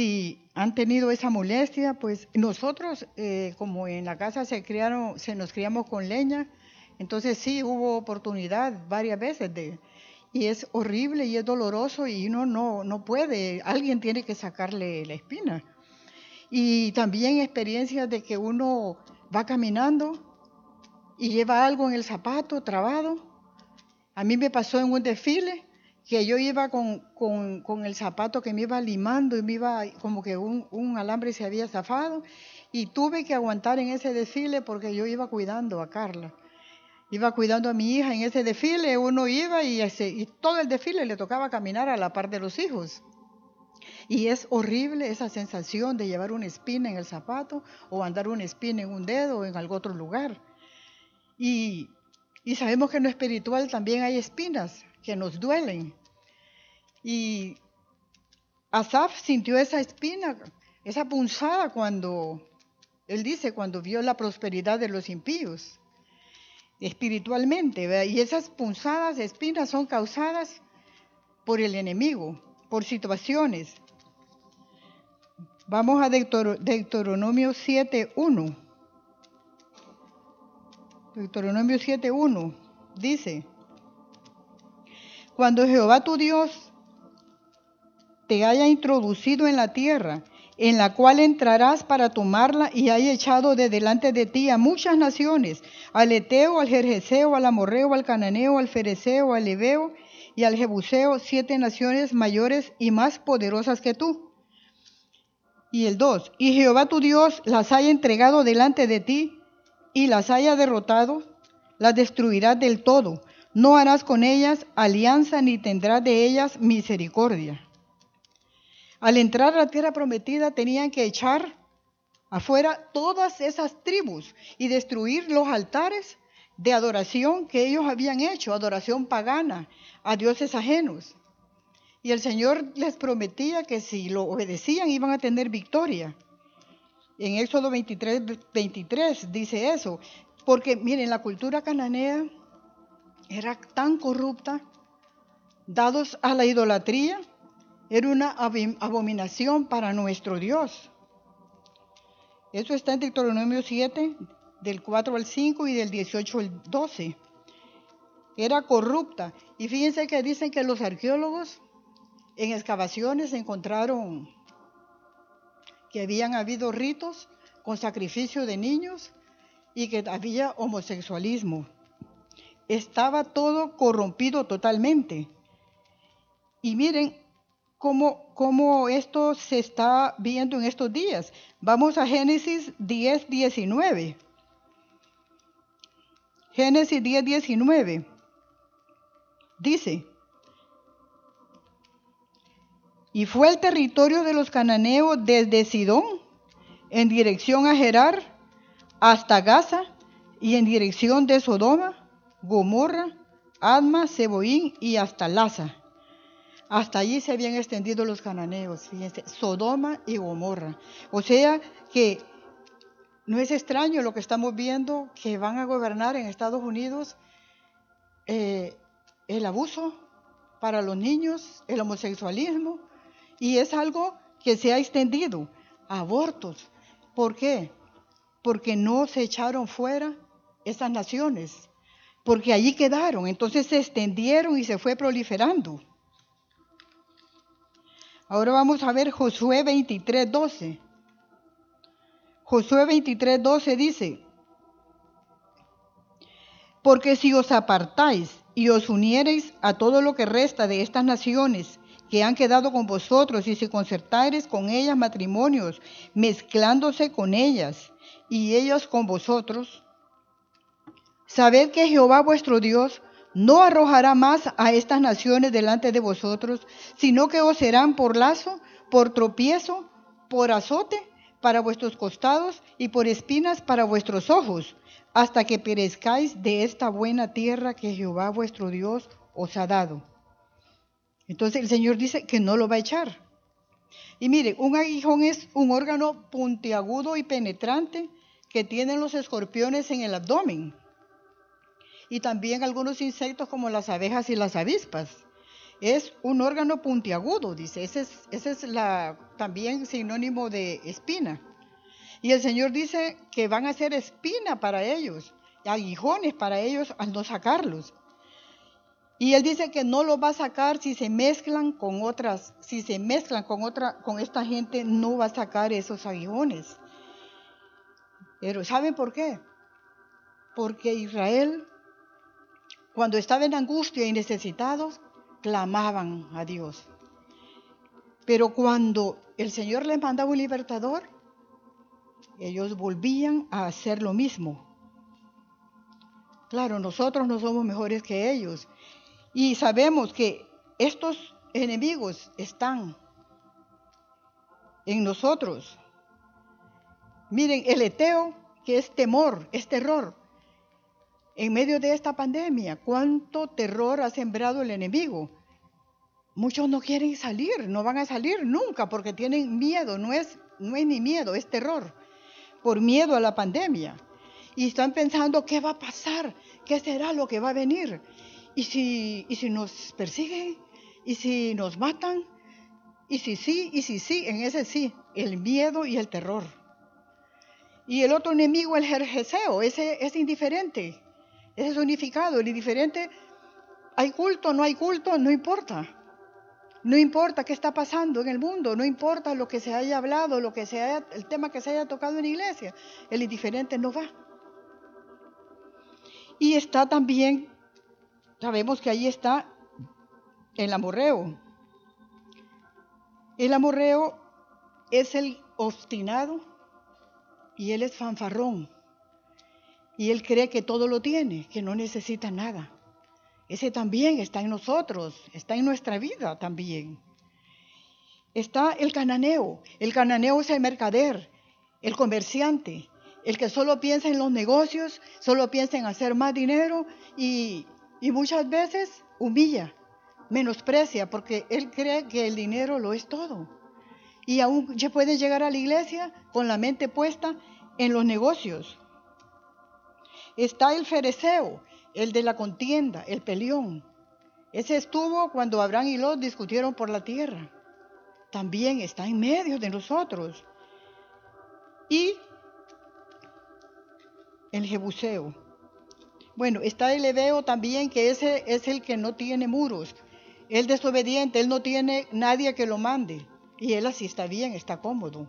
si han tenido esa molestia, pues nosotros, eh, como en la casa se criaron, se nos criamos con leña, entonces sí hubo oportunidad varias veces de, y es horrible y es doloroso y uno no, no puede, alguien tiene que sacarle la espina. Y también experiencias de que uno va caminando y lleva algo en el zapato trabado. A mí me pasó en un desfile que yo iba con, con, el zapato que me iba limando y me iba como que un, un, alambre se había zafado y tuve que aguantar en ese desfile porque yo iba cuidando a Carla. Iba cuidando a mi hija en ese desfile, uno iba y, ese, y todo el desfile le tocaba caminar a la par de los hijos. Y es horrible esa sensación de llevar una espina en el zapato o andar una espina en un dedo o en algún otro lugar. Y, y sabemos que en lo espiritual también hay espinas que nos duelen. Y Asaf sintió esa espina, esa punzada cuando, él dice, cuando vio la prosperidad de los impíos, espiritualmente. Y esas punzadas, espinas son causadas por el enemigo, por situaciones. Vamos a Deuteronomio 7.1. Deuteronomio 7.1 dice, cuando Jehová tu Dios te haya introducido en la tierra, en la cual entrarás para tomarla y haya echado de delante de ti a muchas naciones, al Eteo, al Jerjeseo, al Amorreo, al Cananeo, al Fereceo, al Ebeo y al Jebuseo, siete naciones mayores y más poderosas que tú. Y el 2, y Jehová tu Dios las haya entregado delante de ti y las haya derrotado, las destruirás del todo. No harás con ellas alianza ni tendrás de ellas misericordia. Al entrar a la tierra prometida tenían que echar afuera todas esas tribus y destruir los altares de adoración que ellos habían hecho, adoración pagana a dioses ajenos. Y el Señor les prometía que si lo obedecían iban a tener victoria. En Éxodo 23, 23 dice eso, porque miren, la cultura cananea era tan corrupta, dados a la idolatría, era una abominación para nuestro Dios. Eso está en Deuteronomio 7, del 4 al 5 y del 18 al 12. Era corrupta. Y fíjense que dicen que los arqueólogos en excavaciones encontraron que habían habido ritos con sacrificio de niños y que había homosexualismo. Estaba todo corrompido totalmente. Y miren, cómo, esto se está viendo en estos días. Vamos a Génesis 10, 19. Génesis 10, 19. Dice, y fue el territorio de los cananeos desde Sidón en dirección a Gerar hasta Gaza y en dirección de Sodoma, Gomorra, Adma, Seboín y hasta Laza hasta allí se habían extendido los cananeos, fíjense, Sodoma y Gomorra. O sea que no es extraño lo que estamos viendo, que van a gobernar en Estados Unidos eh, el abuso para los niños, el homosexualismo, y es algo que se ha extendido. Abortos. ¿Por qué? Porque no se echaron fuera esas naciones, porque allí quedaron, entonces se extendieron y se fue proliferando. Ahora vamos a ver Josué 23, 12. Josué 23, 12 dice, porque si os apartáis y os uniereis a todo lo que resta de estas naciones que han quedado con vosotros y si concertareis con ellas matrimonios, mezclándose con ellas y ellas con vosotros, sabed que Jehová vuestro Dios no arrojará más a estas naciones delante de vosotros, sino que os serán por lazo, por tropiezo, por azote para vuestros costados y por espinas para vuestros ojos, hasta que perezcáis de esta buena tierra que Jehová vuestro Dios os ha dado. Entonces el Señor dice que no lo va a echar. Y mire, un aguijón es un órgano puntiagudo y penetrante que tienen los escorpiones en el abdomen y también algunos insectos como las abejas y las avispas. es un órgano puntiagudo, dice. Ese es, ese es también sinónimo de espina. Y el Señor dice que van a ser espina para ellos, aguijones para ellos al no sacarlos. Y él dice que no los va a sacar si se mezclan con otras, si se mezclan con otra, con esta gente, no va a sacar esos aguijones. Pero ¿saben por qué? Porque Israel, cuando estaba en angustia y necesitados, clamaban a Dios. Pero cuando el Señor les mandaba un libertador, ellos volvían a hacer lo mismo. Claro, nosotros no somos mejores que ellos. Y sabemos que estos enemigos están en nosotros. Miren, el eteo, que es temor, es terror. En medio de esta pandemia, ¿cuánto terror ha sembrado el enemigo? Muchos no quieren salir, no van a salir nunca porque tienen miedo, no es, no es ni miedo, es terror, por miedo a la pandemia. Y están pensando, ¿qué va a pasar? ¿Qué será lo que va a venir? ¿Y si, y si nos persiguen? ¿Y si nos matan? ¿Y si sí? ¿Y si sí? En ese sí, el miedo y el terror. Y el otro enemigo, el jerjeseo, ese es indiferente, es unificado, el indiferente, hay culto, no hay culto, no importa. No importa qué está pasando en el mundo, no importa lo que se haya hablado, lo que sea, el tema que se haya tocado en la iglesia, el indiferente no va. Y está también, sabemos que ahí está el amorreo. El amorreo es el obstinado, y él es fanfarrón. Y él cree que todo lo tiene, que no necesita nada. Ese también está en nosotros, está en nuestra vida también. Está el cananeo. El cananeo es el mercader, el comerciante, el que solo piensa en los negocios, solo piensa en hacer más dinero y, y muchas veces humilla, menosprecia, porque él cree que el dinero lo es todo y aún ya puede llegar a la iglesia con la mente puesta en los negocios. Está el fereceo, el de la contienda, el peleón. Ese estuvo cuando Abraham y Lot discutieron por la tierra. También está en medio de nosotros. Y el jebuseo. Bueno, está el Ebeo también, que ese es el que no tiene muros. El desobediente, él no tiene nadie que lo mande. Y él así está bien, está cómodo.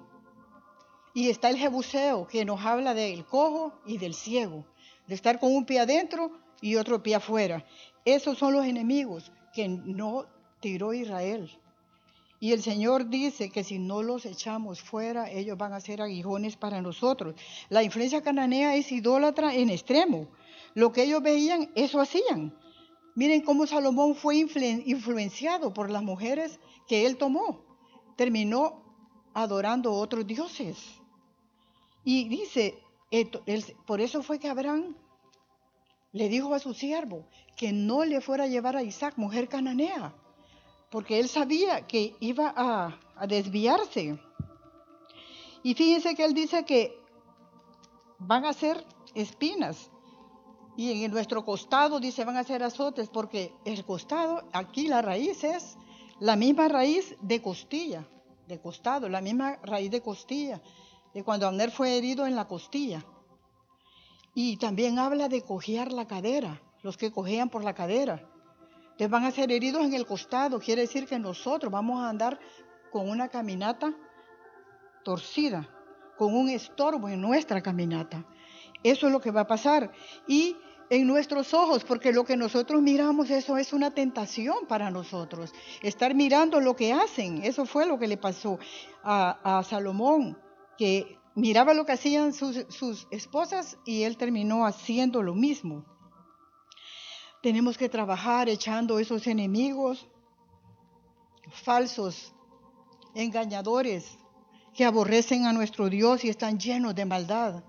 Y está el jebuseo, que nos habla del cojo y del ciego, de estar con un pie adentro y otro pie afuera. Esos son los enemigos que no tiró Israel. Y el Señor dice que si no los echamos fuera, ellos van a ser aguijones para nosotros. La influencia cananea es idólatra en extremo. Lo que ellos veían, eso hacían. Miren cómo Salomón fue influenciado por las mujeres que él tomó terminó adorando otros dioses. Y dice, por eso fue que Abraham le dijo a su siervo que no le fuera a llevar a Isaac, mujer cananea, porque él sabía que iba a, desviarse. Y fíjense que él dice que van a ser espinas. Y en nuestro costado dice van a ser azotes, porque el costado, aquí la raíz es la misma raíz de costilla, de costado, la misma raíz de costilla, de cuando Abner fue herido en la costilla. Y también habla de cojear la cadera, los que cojean por la cadera. Les van a ser heridos en el costado, quiere decir que nosotros vamos a andar con una caminata torcida, con un estorbo en nuestra caminata. Eso es lo que va a pasar. Y en nuestros ojos, porque lo que nosotros miramos, eso es una tentación para nosotros. Estar mirando lo que hacen, eso fue lo que le pasó a, Salomón, que miraba lo que hacían sus, esposas y él terminó haciendo lo mismo. Tenemos que trabajar echando esos enemigos falsos, engañadores, que aborrecen a nuestro Dios y están llenos de maldad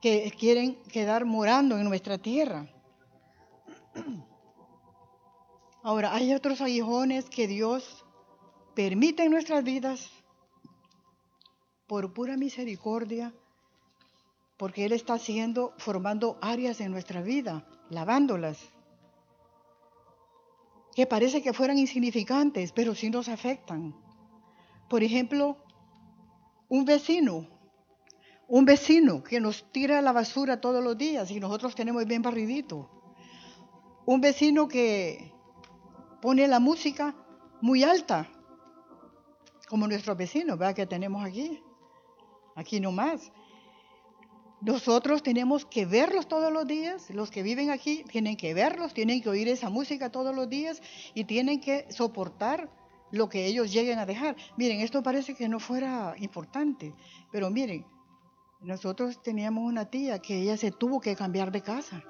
que quieren quedar morando en nuestra tierra. Ahora, hay otros aguijones que Dios permite en nuestras vidas por pura misericordia, porque Él está haciendo, formando áreas en nuestra vida, lavándolas. que parece que fueran insignificantes, pero sí nos afectan. Por ejemplo, un vecino, un vecino que nos tira la basura todos los días y nosotros tenemos bien barridito. Un vecino que pone la música muy alta, como nuestros vecinos, ¿verdad? Que tenemos aquí, aquí nomás. Nosotros tenemos que verlos todos los días, los que viven aquí tienen que verlos, tienen que oír esa música todos los días y tienen que soportar lo que ellos lleguen a dejar. Miren, esto parece que no fuera importante, pero miren, nosotros teníamos una tía que ella se tuvo que cambiar de casa.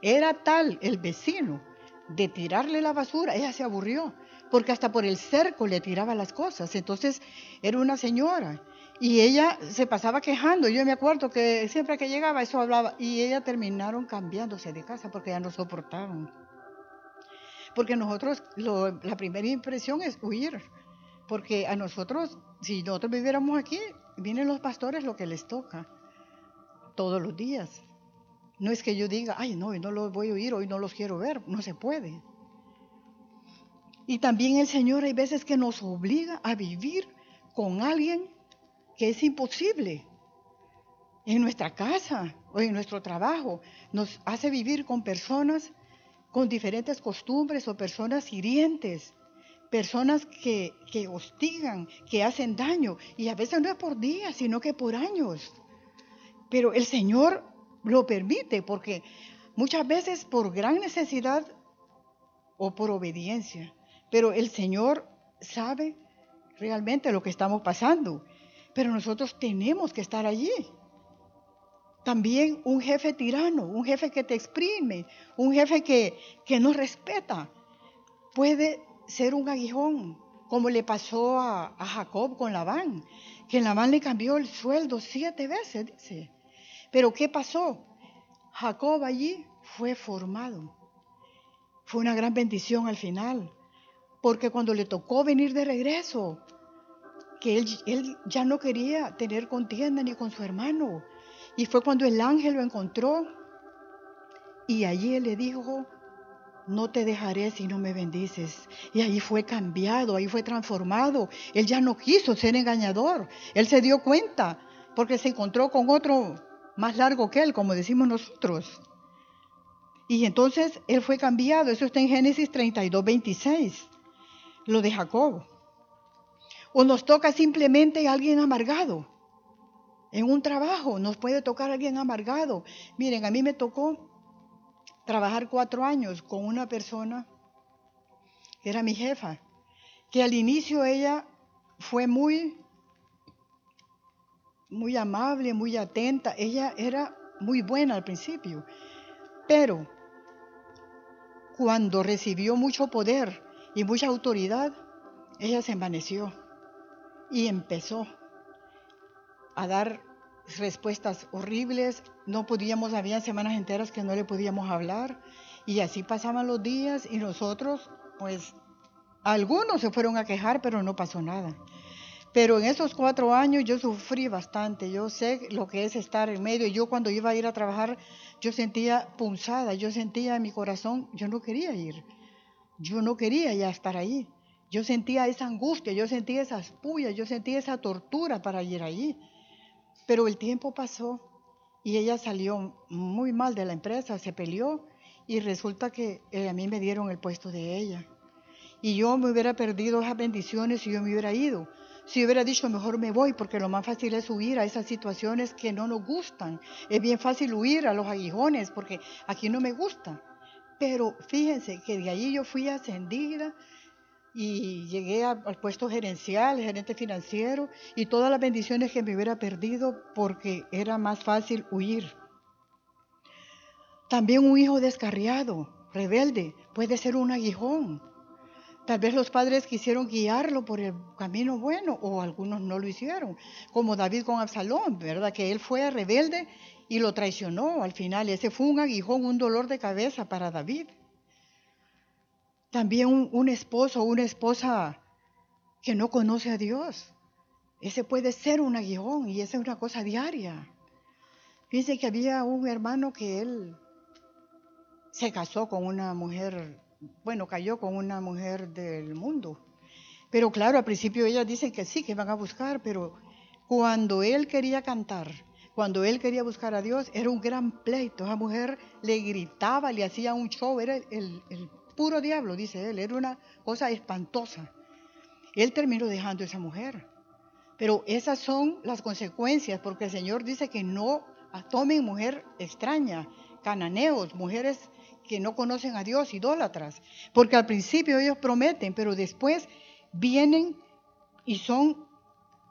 Era tal el vecino de tirarle la basura, ella se aburrió, porque hasta por el cerco le tiraba las cosas. Entonces era una señora y ella se pasaba quejando. Yo me acuerdo que siempre que llegaba eso hablaba. Y ella terminaron cambiándose de casa porque ya no soportaban. Porque nosotros, la primera impresión es huir. Porque a nosotros, si nosotros viviéramos aquí, vienen los pastores lo que les toca. Todos los días. No es que yo diga, ay, no, hoy no los voy a oír, hoy no los quiero ver. No se puede. Y también el Señor hay veces que nos obliga a vivir con alguien que es imposible. En nuestra casa o en nuestro trabajo nos hace vivir con personas con diferentes costumbres o personas hirientes, personas que, que hostigan, que hacen daño. Y a veces no es por días, sino que por años. Pero el Señor lo permite porque muchas veces por gran necesidad o por obediencia. Pero el Señor sabe realmente lo que estamos pasando. Pero nosotros tenemos que estar allí. También un jefe tirano, un jefe que te exprime, un jefe que, que no respeta, puede ser un aguijón, como le pasó a, Jacob con Labán, que Labán le cambió el sueldo siete veces, dice. Pero ¿qué pasó? Jacob allí fue formado. Fue una gran bendición al final, porque cuando le tocó venir de regreso, que él, ya no quería tener contienda ni con su hermano. Y fue cuando el ángel lo encontró y allí él le dijo, no te dejaré si no me bendices. Y ahí fue cambiado, ahí fue transformado. Él ya no quiso ser engañador. Él se dio cuenta porque se encontró con otro más largo que él, como decimos nosotros. Y entonces él fue cambiado. Eso está en Génesis 32, 26. Lo de Jacob. O nos toca simplemente alguien amargado. En un trabajo nos puede tocar alguien amargado. Miren, a mí me tocó trabajar cuatro años con una persona que era mi jefa, que al inicio ella fue muy, muy amable, muy atenta. Ella era muy buena al principio, pero cuando recibió mucho poder y mucha autoridad, ella se envaneció y empezó a dar respuestas horribles. No podíamos, había semanas enteras que no le podíamos hablar y así pasaban los días y nosotros, pues, algunos se fueron a quejar, pero no pasó nada. Pero en esos cuatro años yo sufrí bastante, yo sé lo que es estar en medio. Yo cuando iba a ir a trabajar, yo sentía punzada, yo sentía en mi corazón, yo no quería ir, yo no quería ya estar ahí. Yo sentía esa angustia, yo sentía esas pullas, yo sentía esa tortura para ir allí. Pero el tiempo pasó y ella salió muy mal de la empresa, se peleó y resulta que eh, a mí me dieron el puesto de ella. Y yo me hubiera perdido esas bendiciones si yo me hubiera ido. Si hubiera dicho, mejor me voy, porque lo más fácil es huir a esas situaciones que no nos gustan. Es bien fácil huir a los aguijones, porque aquí no me gusta. Pero fíjense que de ahí yo fui ascendida, y llegué al puesto gerencial, gerente financiero y todas las bendiciones que me hubiera perdido porque era más fácil huir. También un hijo descarriado, rebelde, puede ser un aguijón. Tal vez los padres quisieron guiarlo por el camino bueno o algunos no lo hicieron, como David con Absalón, ¿verdad? Que él fue rebelde y lo traicionó al final. Ese fue un aguijón, un dolor de cabeza para David. También un, esposo o una esposa que no conoce a Dios. Ese puede ser un aguijón y esa es una cosa diaria. Fíjense que había un hermano que él se casó con una mujer bueno, cayó con una mujer del mundo. Pero claro, al principio ellas dicen que sí, que van a buscar, pero cuando él quería cantar, cuando él quería buscar a Dios, era un gran pleito. Esa mujer le gritaba, le hacía un show, era el, el puro diablo, dice él, era una cosa espantosa. Él terminó dejando a esa mujer. Pero esas son las consecuencias, porque el Señor dice que no tomen mujer extraña, cananeos, mujeres que no conocen a Dios, idólatras. Porque al principio ellos prometen, pero después vienen y son,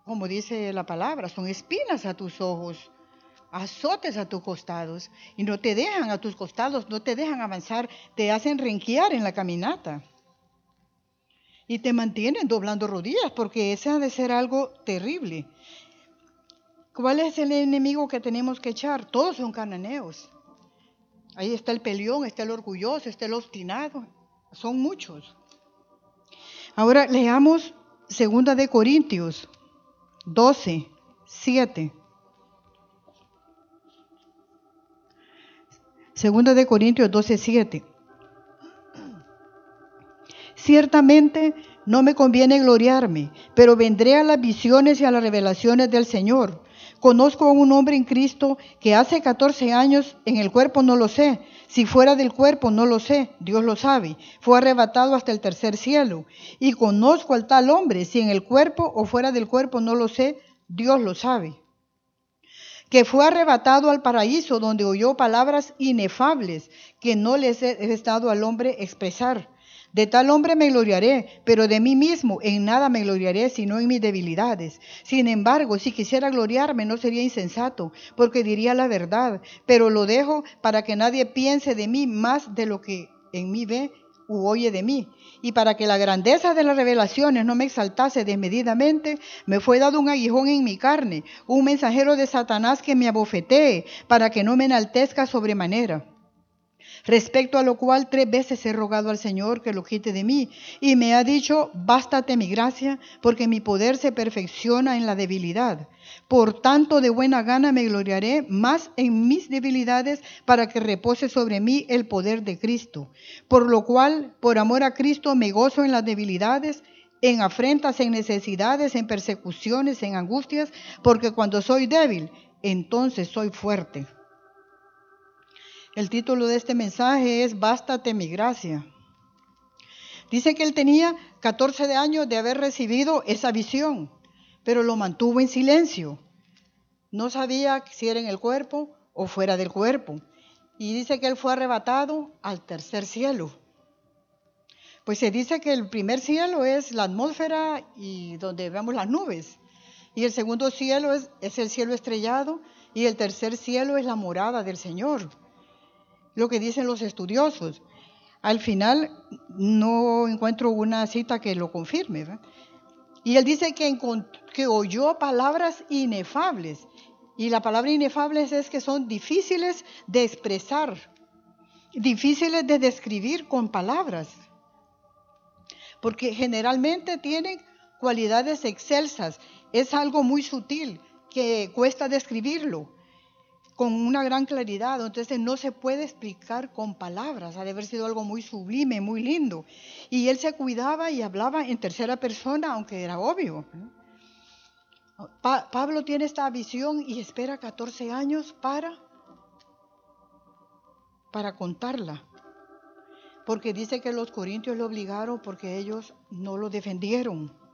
como dice la palabra, son espinas a tus ojos, azotes a tus costados, y no te dejan a tus costados, no te dejan avanzar, te hacen renquear en la caminata. Y te mantienen doblando rodillas, porque ese ha de ser algo terrible. ¿Cuál es el enemigo que tenemos que echar? Todos son cananeos. Ahí está el peleón, está el orgulloso, está el obstinado. Son muchos. Ahora leamos segunda de Corintios 12, 7. Segunda de Corintios 12, 7. Ciertamente no me conviene gloriarme, pero vendré a las visiones y a las revelaciones del Señor. Conozco a un hombre en Cristo que hace 14 años en el cuerpo no lo sé, si fuera del cuerpo no lo sé, Dios lo sabe, fue arrebatado hasta el tercer cielo. Y conozco al tal hombre, si en el cuerpo o fuera del cuerpo no lo sé, Dios lo sabe. Que fue arrebatado al paraíso donde oyó palabras inefables que no les he estado al hombre expresar de tal hombre me gloriaré, pero de mí mismo en nada me gloriaré, sino en mis debilidades. Sin embargo, si quisiera gloriarme, no sería insensato, porque diría la verdad, pero lo dejo para que nadie piense de mí más de lo que en mí ve u oye de mí. Y para que la grandeza de las revelaciones no me exaltase desmedidamente, me fue dado un aguijón en mi carne, un mensajero de Satanás que me abofetee, para que no me enaltezca sobremanera respecto a lo cual tres veces he rogado al Señor que lo quite de mí, y me ha dicho, bástate mi gracia, porque mi poder se perfecciona en la debilidad. Por tanto, de buena gana me gloriaré más en mis debilidades para que repose sobre mí el poder de Cristo. Por lo cual, por amor a Cristo, me gozo en las debilidades, en afrentas, en necesidades, en persecuciones, en angustias, porque cuando soy débil, entonces soy fuerte. El título de este mensaje es Bástate mi gracia. Dice que él tenía 14 años de haber recibido esa visión, pero lo mantuvo en silencio. No sabía si era en el cuerpo o fuera del cuerpo. Y dice que él fue arrebatado al tercer cielo. Pues se dice que el primer cielo es la atmósfera y donde vemos las nubes. Y el segundo cielo es, es el cielo estrellado y el tercer cielo es la morada del Señor lo que dicen los estudiosos. Al final no encuentro una cita que lo confirme. Y él dice que, que oyó palabras inefables. Y la palabra inefables es que son difíciles de expresar, difíciles de describir con palabras. Porque generalmente tienen cualidades excelsas. Es algo muy sutil que cuesta describirlo con una gran claridad, entonces no se puede explicar con palabras, ha de haber sido algo muy sublime, muy lindo. Y él se cuidaba y hablaba en tercera persona, aunque era obvio. Pablo tiene esta visión y espera 14 años para, para contarla, porque dice que los corintios lo obligaron porque ellos no lo defendieron.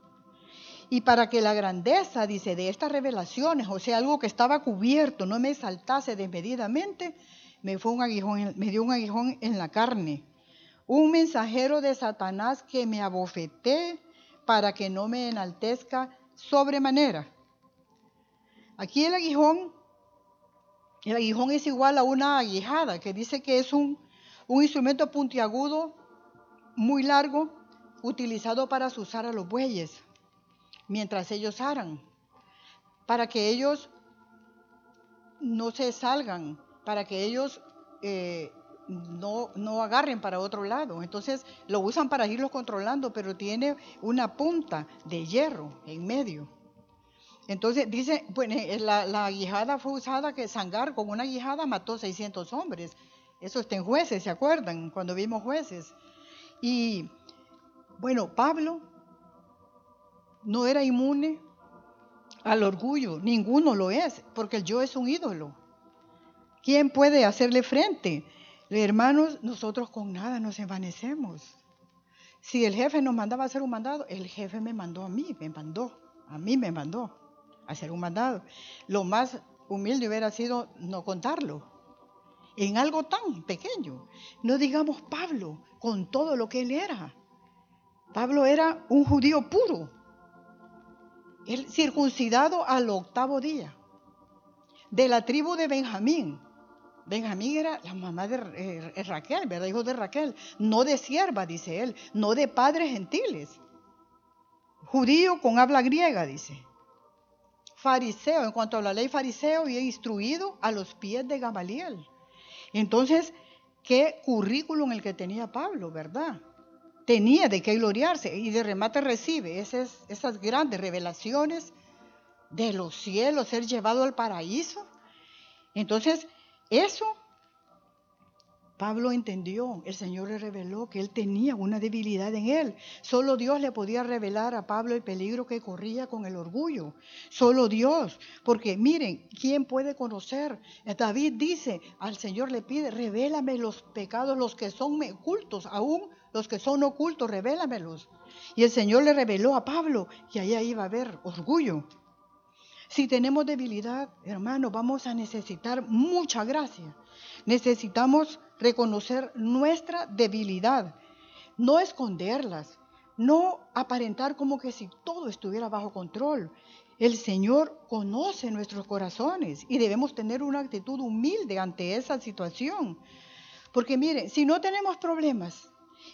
Y para que la grandeza, dice, de estas revelaciones, o sea, algo que estaba cubierto, no me saltase desmedidamente, me, fue un aguijón, me dio un aguijón en la carne. Un mensajero de Satanás que me abofeté para que no me enaltezca sobremanera. Aquí el aguijón, el aguijón es igual a una aguijada, que dice que es un, un instrumento puntiagudo muy largo utilizado para azuzar a los bueyes mientras ellos aran, para que ellos no se salgan, para que ellos eh, no, no agarren para otro lado. Entonces lo usan para irlos controlando, pero tiene una punta de hierro en medio. Entonces dice, bueno, eh, la, guijada fue usada que Sangar con una guijada mató 600 hombres. Eso está en jueces, ¿se acuerdan? Cuando vimos jueces. Y bueno, Pablo no era inmune al orgullo, ninguno lo es, porque el yo es un ídolo. ¿Quién puede hacerle frente? Hermanos, nosotros con nada nos envanecemos. Si el jefe nos mandaba a hacer un mandado, el jefe me mandó a mí, me mandó, a mí me mandó a hacer un mandado. Lo más humilde hubiera sido no contarlo en algo tan pequeño. No digamos Pablo, con todo lo que él era. Pablo era un judío puro, él circuncidado al octavo día, de la tribu de Benjamín. Benjamín era la mamá de eh, Raquel, ¿verdad? Hijo de Raquel. No de sierva, dice él, no de padres gentiles. Judío con habla griega, dice. Fariseo, en cuanto a la ley fariseo, y instruido a los pies de Gamaliel. Entonces, qué currículum el que tenía Pablo, ¿verdad? Tenía de qué gloriarse y de remate recibe esas, esas grandes revelaciones de los cielos, ser llevado al paraíso. Entonces, eso Pablo entendió, el Señor le reveló que él tenía una debilidad en él. Solo Dios le podía revelar a Pablo el peligro que corría con el orgullo. Solo Dios. Porque miren, ¿quién puede conocer? David dice, al Señor le pide, revélame los pecados, los que son ocultos, aún los que son ocultos, revélamelos. Y el Señor le reveló a Pablo que allá iba a haber orgullo. Si tenemos debilidad, hermano, vamos a necesitar mucha gracia. Necesitamos reconocer nuestra debilidad, no esconderlas, no aparentar como que si todo estuviera bajo control. El Señor conoce nuestros corazones y debemos tener una actitud humilde ante esa situación. Porque miren, si no tenemos problemas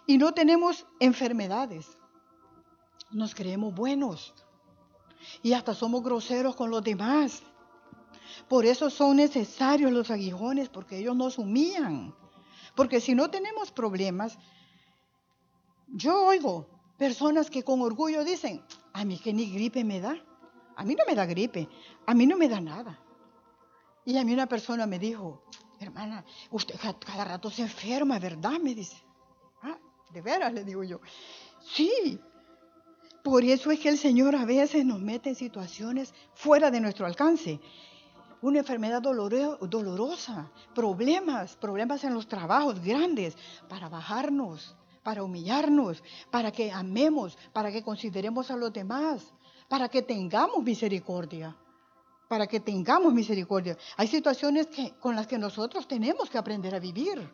y no tenemos enfermedades, nos creemos buenos y hasta somos groseros con los demás. Por eso son necesarios los aguijones, porque ellos nos humillan. Porque si no tenemos problemas, yo oigo personas que con orgullo dicen, a mí que ni gripe me da. A mí no me da gripe, a mí no me da nada. Y a mí una persona me dijo, hermana, usted cada rato se enferma, ¿verdad? Me dice. Ah, de veras, le digo yo. Sí, por eso es que el Señor a veces nos mete en situaciones fuera de nuestro alcance. Una enfermedad dolorosa, problemas, problemas en los trabajos grandes, para bajarnos, para humillarnos, para que amemos, para que consideremos a los demás, para que tengamos misericordia, para que tengamos misericordia. Hay situaciones que, con las que nosotros tenemos que aprender a vivir.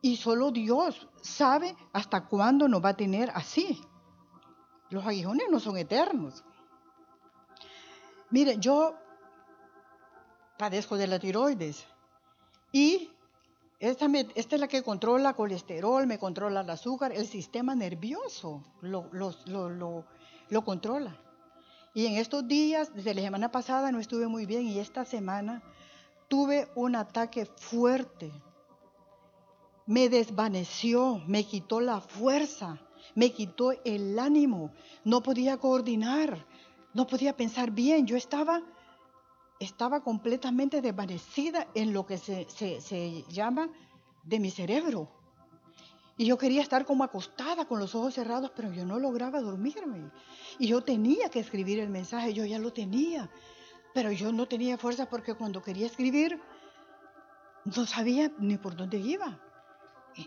Y solo Dios sabe hasta cuándo nos va a tener así. Los aguijones no son eternos. Mire, yo padezco de la tiroides y esta, esta, es la que controla colesterol, me controla el azúcar, el sistema nervioso lo, lo, controla. Y en estos días, desde la semana pasada no estuve muy bien y esta semana tuve un ataque fuerte. Me desvaneció, me quitó la fuerza me quitó el ánimo, no podía coordinar, no podía pensar bien. Yo estaba, estaba completamente desvanecida en lo que se, se llama de mi cerebro. Y yo quería estar como acostada con los ojos cerrados, pero yo no lograba dormirme. Y yo tenía que escribir el mensaje, yo ya lo tenía, pero yo no tenía fuerza porque cuando quería escribir no sabía ni por dónde iba.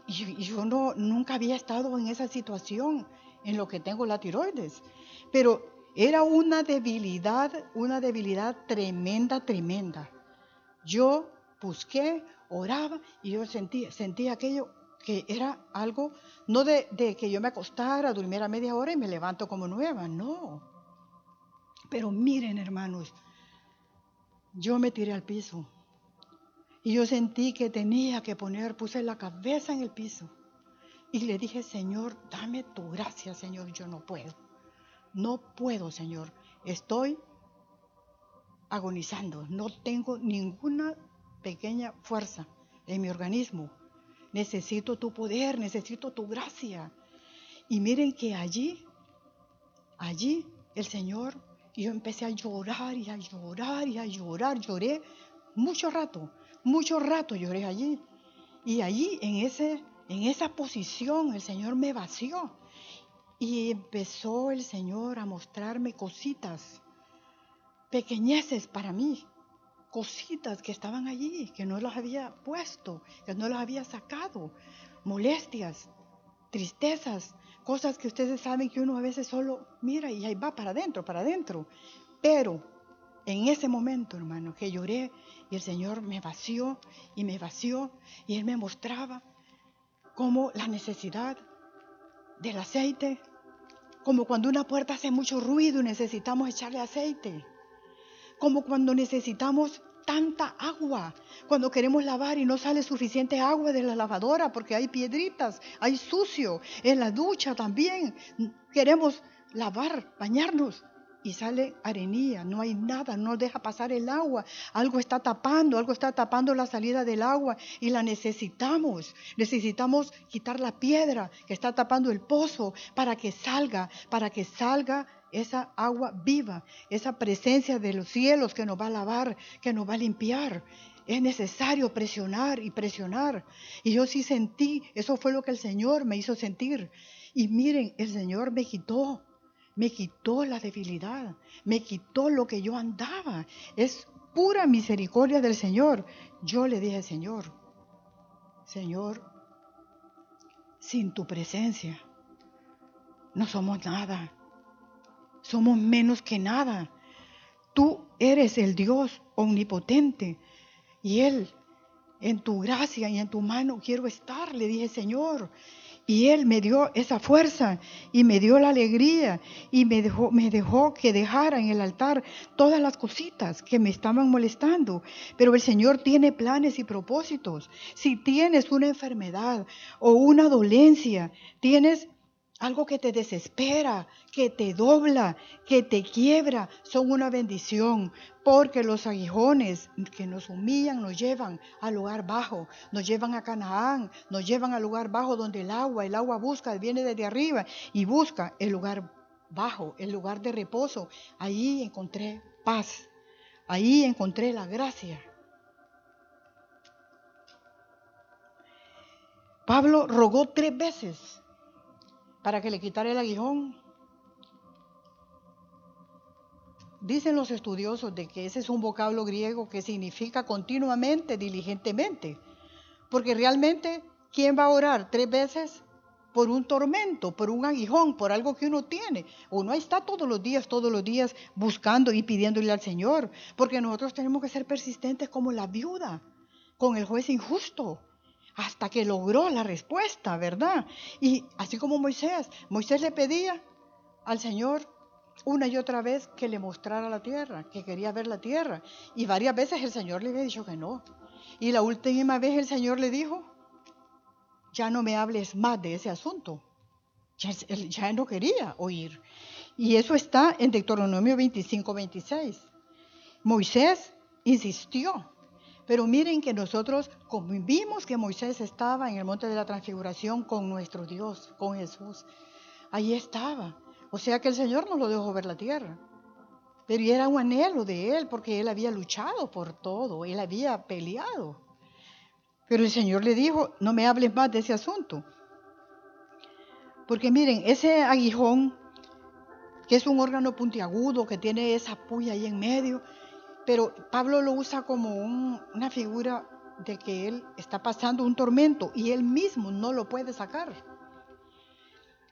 Y, yo no, nunca había estado en esa situación en lo que tengo la tiroides. Pero era una debilidad, una debilidad tremenda, tremenda. Yo busqué, oraba y yo sentía, sentía aquello que era algo, no de, de, que yo me acostara, durmiera media hora y me levanto como nueva, no. Pero miren, hermanos, yo me tiré al piso y yo sentí que tenía que poner, puse la cabeza en el piso. Y le dije, Señor, dame tu gracia, Señor, yo no puedo. No puedo, Señor. Estoy agonizando. No tengo ninguna pequeña fuerza en mi organismo. Necesito tu poder, necesito tu gracia. Y miren que allí, allí el Señor, yo empecé a llorar y a llorar y a llorar. Lloré mucho rato mucho rato lloré allí. Y allí, en ese, en esa posición el Señor me vació y empezó el Señor a mostrarme cositas, pequeñeces para mí, cositas que estaban allí, que no las había puesto, que no las había sacado, molestias, tristezas, cosas que ustedes saben que uno a veces solo mira y ahí va para adentro, para adentro. Pero en ese momento, hermano, que lloré y el Señor me vació y me vació y Él me mostraba como la necesidad del aceite, como cuando una puerta hace mucho ruido y necesitamos echarle aceite, como cuando necesitamos tanta agua, cuando queremos lavar y no sale suficiente agua de la lavadora porque hay piedritas, hay sucio, en la ducha también. Queremos lavar, bañarnos y sale arenilla, no hay nada, no deja pasar el agua, algo está tapando, algo está tapando la salida del agua y la necesitamos. Necesitamos quitar la piedra que está tapando el pozo para que salga, para que salga esa agua viva, esa presencia de los cielos que nos va a lavar, que nos va a limpiar. Es necesario presionar y presionar. Y yo sí sentí, eso fue lo que el Señor me hizo sentir. Y miren, el Señor me quitó me quitó la debilidad, me quitó lo que yo andaba. Es pura misericordia del Señor. Yo le dije, Señor, Señor, sin tu presencia no somos nada, somos menos que nada. Tú eres el Dios omnipotente y Él, en tu gracia y en tu mano quiero estar, le dije, Señor. Y Él me dio esa fuerza y me dio la alegría y me dejó, me dejó que dejara en el altar todas las cositas que me estaban molestando. Pero el Señor tiene planes y propósitos. Si tienes una enfermedad o una dolencia, tienes algo que te desespera, que te dobla, que te quiebra, son una bendición, porque los aguijones que nos humillan nos llevan al lugar bajo, nos llevan a Canaán, nos llevan al lugar bajo donde el agua, el agua busca, viene desde arriba y busca el lugar bajo, el lugar de reposo. Ahí encontré paz, ahí encontré la gracia. Pablo rogó tres veces para que le quitara el aguijón. Dicen los estudiosos de que ese es un vocablo griego que significa continuamente, diligentemente. Porque realmente, ¿quién va a orar tres veces por un tormento, por un aguijón, por algo que uno tiene? Uno está todos los días, todos los días buscando y pidiéndole al Señor. Porque nosotros tenemos que ser persistentes como la viuda, con el juez injusto hasta que logró la respuesta, ¿verdad? Y así como Moisés, Moisés le pedía al Señor una y otra vez que le mostrara la tierra, que quería ver la tierra. Y varias veces el Señor le había dicho que no. Y la última vez el Señor le dijo, ya no me hables más de ese asunto. Ya, no quería oír. Y eso está en Deuteronomio 25, 26. Moisés insistió pero miren que nosotros vimos que Moisés estaba en el monte de la transfiguración con nuestro Dios, con Jesús. Ahí estaba. O sea que el Señor no lo dejó ver la tierra. Pero era un anhelo de él porque él había luchado por todo, él había peleado. Pero el Señor le dijo, no me hables más de ese asunto. Porque miren, ese aguijón, que es un órgano puntiagudo, que tiene esa puya ahí en medio, pero Pablo lo usa como una figura de que él está pasando un tormento y él mismo no lo puede sacar.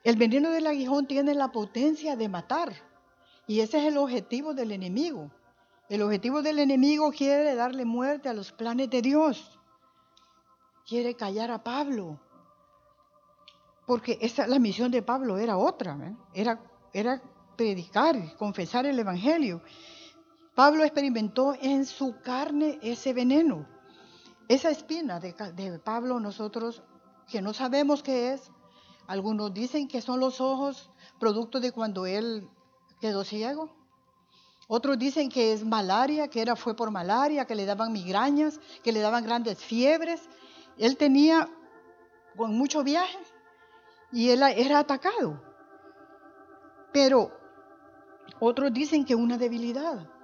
El veneno del aguijón tiene la potencia de matar y ese es el objetivo del enemigo. El objetivo del enemigo quiere darle muerte a los planes de Dios. Quiere callar a Pablo. Porque esa, la misión de Pablo era otra, ¿eh? era, era predicar, confesar el Evangelio. Pablo experimentó en su carne ese veneno. Esa espina de, Pablo nosotros, que no sabemos qué es, algunos dicen que son los ojos producto de cuando él quedó ciego. Otros dicen que es malaria, que era, fue por malaria, que le daban migrañas, que le daban grandes fiebres. Él tenía con mucho viaje y él era atacado. Pero otros dicen que una debilidad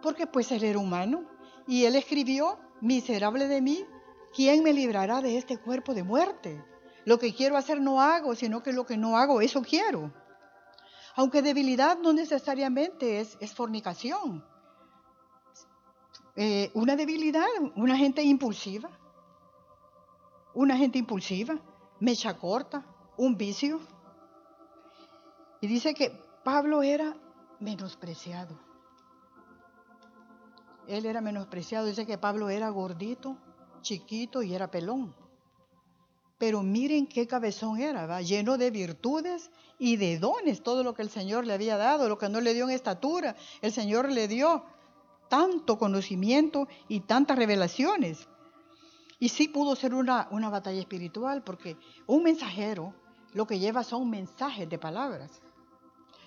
porque pues él era humano. Y él escribió, miserable de mí, ¿quién me librará de este cuerpo de muerte? Lo que quiero hacer no hago, sino que lo que no hago, eso quiero. Aunque debilidad no necesariamente es, fornicación. Eh, una debilidad, una gente impulsiva, una gente impulsiva, mecha corta, un vicio. Y dice que Pablo era menospreciado. Él era menospreciado. Dice que Pablo era gordito, chiquito y era pelón. Pero miren qué cabezón era, ¿va? lleno de virtudes y de dones, todo lo que el Señor le había dado, lo que no le dio en estatura, el Señor le dio tanto conocimiento y tantas revelaciones. Y sí pudo ser una, una batalla espiritual, porque un mensajero lo que lleva son mensajes de palabras,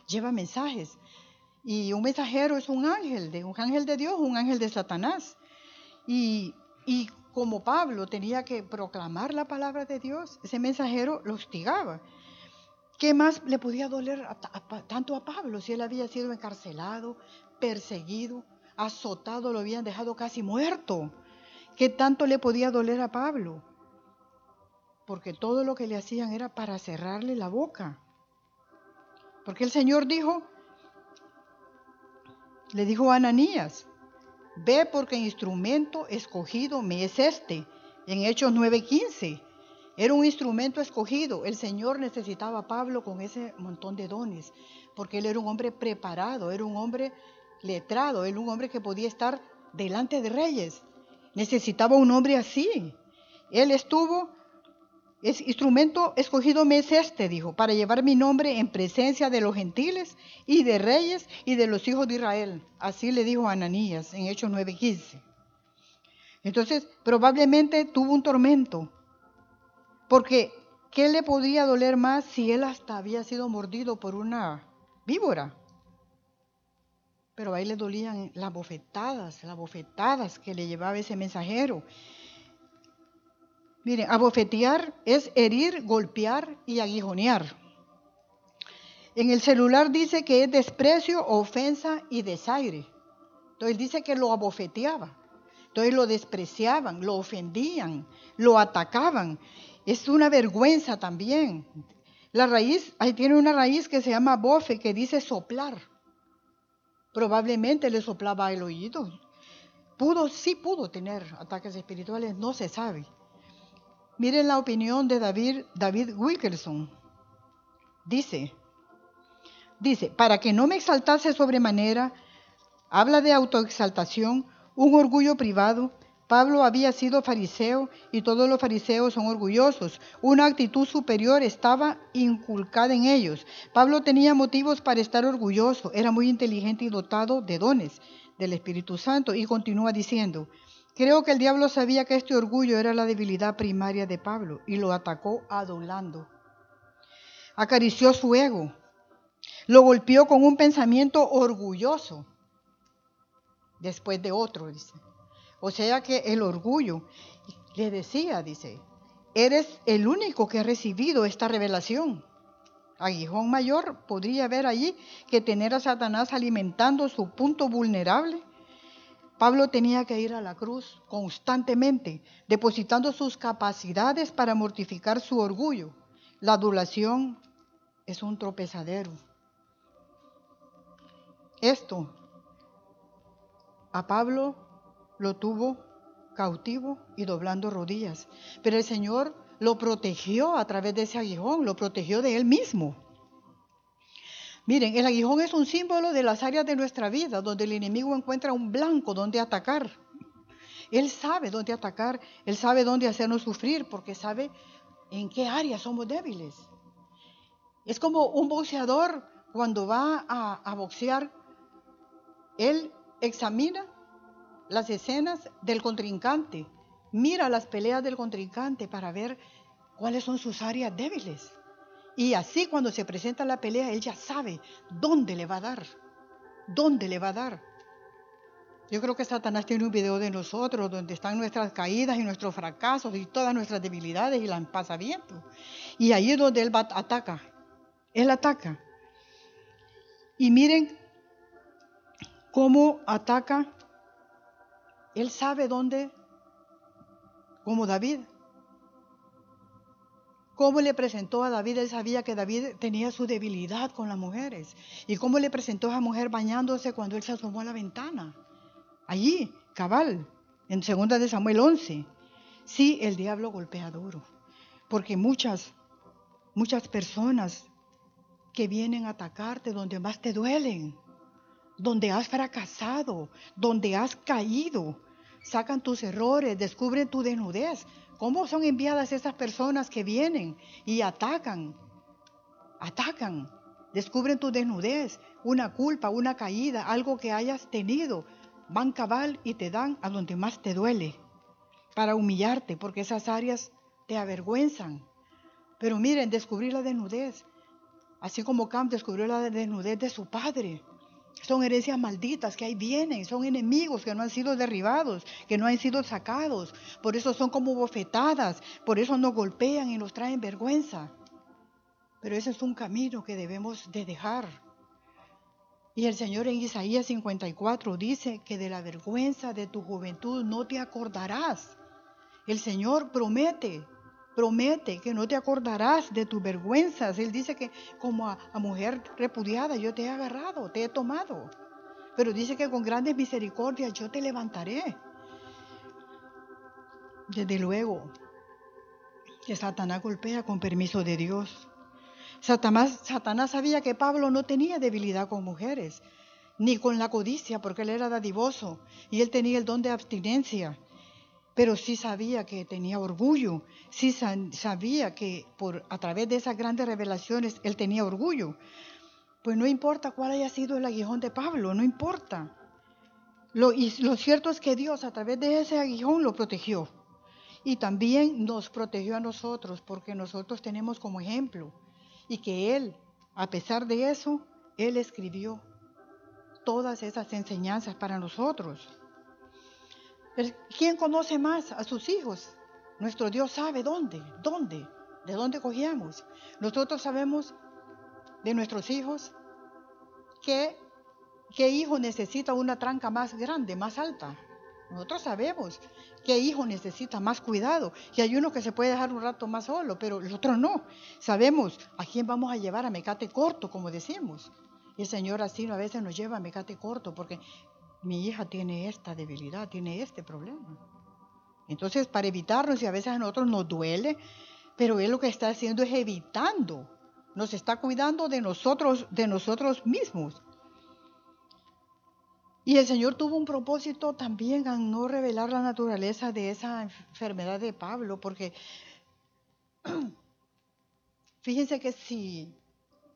lleva mensajes. Y un mensajero es un ángel, de, un ángel de Dios, un ángel de Satanás. Y, y como Pablo tenía que proclamar la palabra de Dios, ese mensajero lo hostigaba. ¿Qué más le podía doler tanto a Pablo si él había sido encarcelado, perseguido, azotado, lo habían dejado casi muerto? ¿Qué tanto le podía doler a Pablo? Porque todo lo que le hacían era para cerrarle la boca. Porque el Señor dijo, le dijo a Ananías, Ve porque instrumento escogido me es este. En Hechos 9:15. Era un instrumento escogido. El Señor necesitaba a Pablo con ese montón de dones, porque él era un hombre preparado, era un hombre letrado, era un hombre que podía estar delante de reyes. Necesitaba un hombre así. Él estuvo es instrumento escogido me es este, dijo, para llevar mi nombre en presencia de los gentiles y de reyes y de los hijos de Israel. Así le dijo Ananías en Hechos 9:15. Entonces, probablemente tuvo un tormento, porque ¿qué le podría doler más si él hasta había sido mordido por una víbora? Pero ahí le dolían las bofetadas, las bofetadas que le llevaba ese mensajero. Miren, abofetear es herir, golpear y aguijonear. En el celular dice que es desprecio, ofensa y desaire. Entonces dice que lo abofeteaba. Entonces lo despreciaban, lo ofendían, lo atacaban. Es una vergüenza también. La raíz, ahí tiene una raíz que se llama bofe, que dice soplar. Probablemente le soplaba el oído. Pudo, sí pudo tener ataques espirituales, no se sabe. Miren la opinión de David, David Wilkerson. Dice, dice, para que no me exaltase sobremanera, habla de autoexaltación, un orgullo privado. Pablo había sido fariseo y todos los fariseos son orgullosos. Una actitud superior estaba inculcada en ellos. Pablo tenía motivos para estar orgulloso, era muy inteligente y dotado de dones del Espíritu Santo y continúa diciendo, Creo que el diablo sabía que este orgullo era la debilidad primaria de Pablo y lo atacó adulando. Acarició su ego, lo golpeó con un pensamiento orgulloso, después de otro, dice. O sea que el orgullo le decía, dice, eres el único que ha recibido esta revelación. Aguijón mayor podría ver allí que tener a Satanás alimentando su punto vulnerable Pablo tenía que ir a la cruz constantemente, depositando sus capacidades para mortificar su orgullo. La adulación es un tropezadero. Esto a Pablo lo tuvo cautivo y doblando rodillas, pero el Señor lo protegió a través de ese aguijón, lo protegió de él mismo. Miren, el aguijón es un símbolo de las áreas de nuestra vida donde el enemigo encuentra un blanco donde atacar. Él sabe dónde atacar, él sabe dónde hacernos sufrir porque sabe en qué áreas somos débiles. Es como un boxeador cuando va a, boxear, él examina las escenas del contrincante, mira las peleas del contrincante para ver cuáles son sus áreas débiles. Y así cuando se presenta la pelea, él ya sabe dónde le va a dar, dónde le va a dar. Yo creo que Satanás tiene un video de nosotros donde están nuestras caídas y nuestros fracasos y todas nuestras debilidades y las pasamientos. Y ahí es donde él ataca. Él ataca. Y miren cómo ataca. Él sabe dónde, como David, cómo le presentó a David, él sabía que David tenía su debilidad con las mujeres. Y cómo le presentó a esa mujer bañándose cuando él se asomó a la ventana. Allí, cabal, en 2 de Samuel 11. Sí, el diablo golpea duro, porque muchas, muchas personas que vienen a atacarte donde más te duelen, donde has fracasado, donde has caído, sacan tus errores, descubren tu desnudez. ¿Cómo son enviadas esas personas que vienen y atacan? Atacan, descubren tu desnudez, una culpa, una caída, algo que hayas tenido. Van cabal y te dan a donde más te duele para humillarte, porque esas áreas te avergüenzan. Pero miren, descubrir la desnudez, así como Cam descubrió la desnudez de su padre. Son herencias malditas que ahí vienen, son enemigos que no han sido derribados, que no han sido sacados. Por eso son como bofetadas, por eso nos golpean y nos traen vergüenza. Pero ese es un camino que debemos de dejar. Y el Señor en Isaías 54 dice que de la vergüenza de tu juventud no te acordarás. El Señor promete, promete que no te acordarás de tus vergüenzas. Él dice que como a, mujer repudiada yo te he agarrado, te he tomado. Pero dice que con grandes misericordias yo te levantaré. Desde luego que Satanás golpea con permiso de Dios. Satanás, Satanás sabía que Pablo no tenía debilidad con mujeres, ni con la codicia, porque él era dadivoso y él tenía el don de abstinencia pero sí sabía que tenía orgullo, sí sabía que por, a través de esas grandes revelaciones él tenía orgullo. Pues no importa cuál haya sido el aguijón de Pablo, no importa. Lo, y lo cierto es que Dios a través de ese aguijón lo protegió. Y también nos protegió a nosotros, porque nosotros tenemos como ejemplo. Y que Él, a pesar de eso, Él escribió todas esas enseñanzas para nosotros. ¿Quién conoce más a sus hijos? Nuestro Dios sabe dónde, dónde, de dónde cogíamos. Nosotros sabemos de nuestros hijos que qué hijo necesita una tranca más grande, más alta. Nosotros sabemos qué hijo necesita más cuidado. Y hay uno que se puede dejar un rato más solo, pero el otro no. Sabemos a quién vamos a llevar a mecate corto, como decimos. Y el Señor así a veces nos lleva a mecate corto, porque mi hija tiene esta debilidad, tiene este problema. Entonces, para evitarnos, y a veces a nosotros nos duele, pero Él lo que está haciendo es evitando, nos está cuidando de nosotros, de nosotros mismos. Y el Señor tuvo un propósito también a no revelar la naturaleza de esa enfermedad de Pablo, porque fíjense que si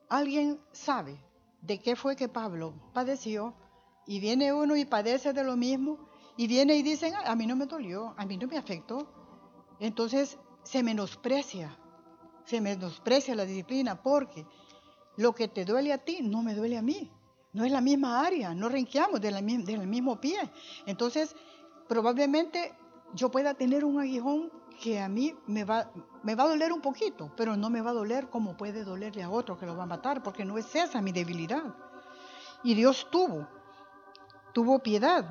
alguien sabe de qué fue que Pablo padeció, y viene uno y padece de lo mismo, y viene y dicen, a mí no me dolió, a mí no me afectó. Entonces se menosprecia, se menosprecia la disciplina, porque lo que te duele a ti no me duele a mí. No es la misma área, no renqueamos del mismo pie. Entonces, probablemente yo pueda tener un aguijón que a mí me va, me va a doler un poquito, pero no me va a doler como puede dolerle a otro que lo va a matar, porque no es esa mi debilidad. Y Dios tuvo tuvo piedad.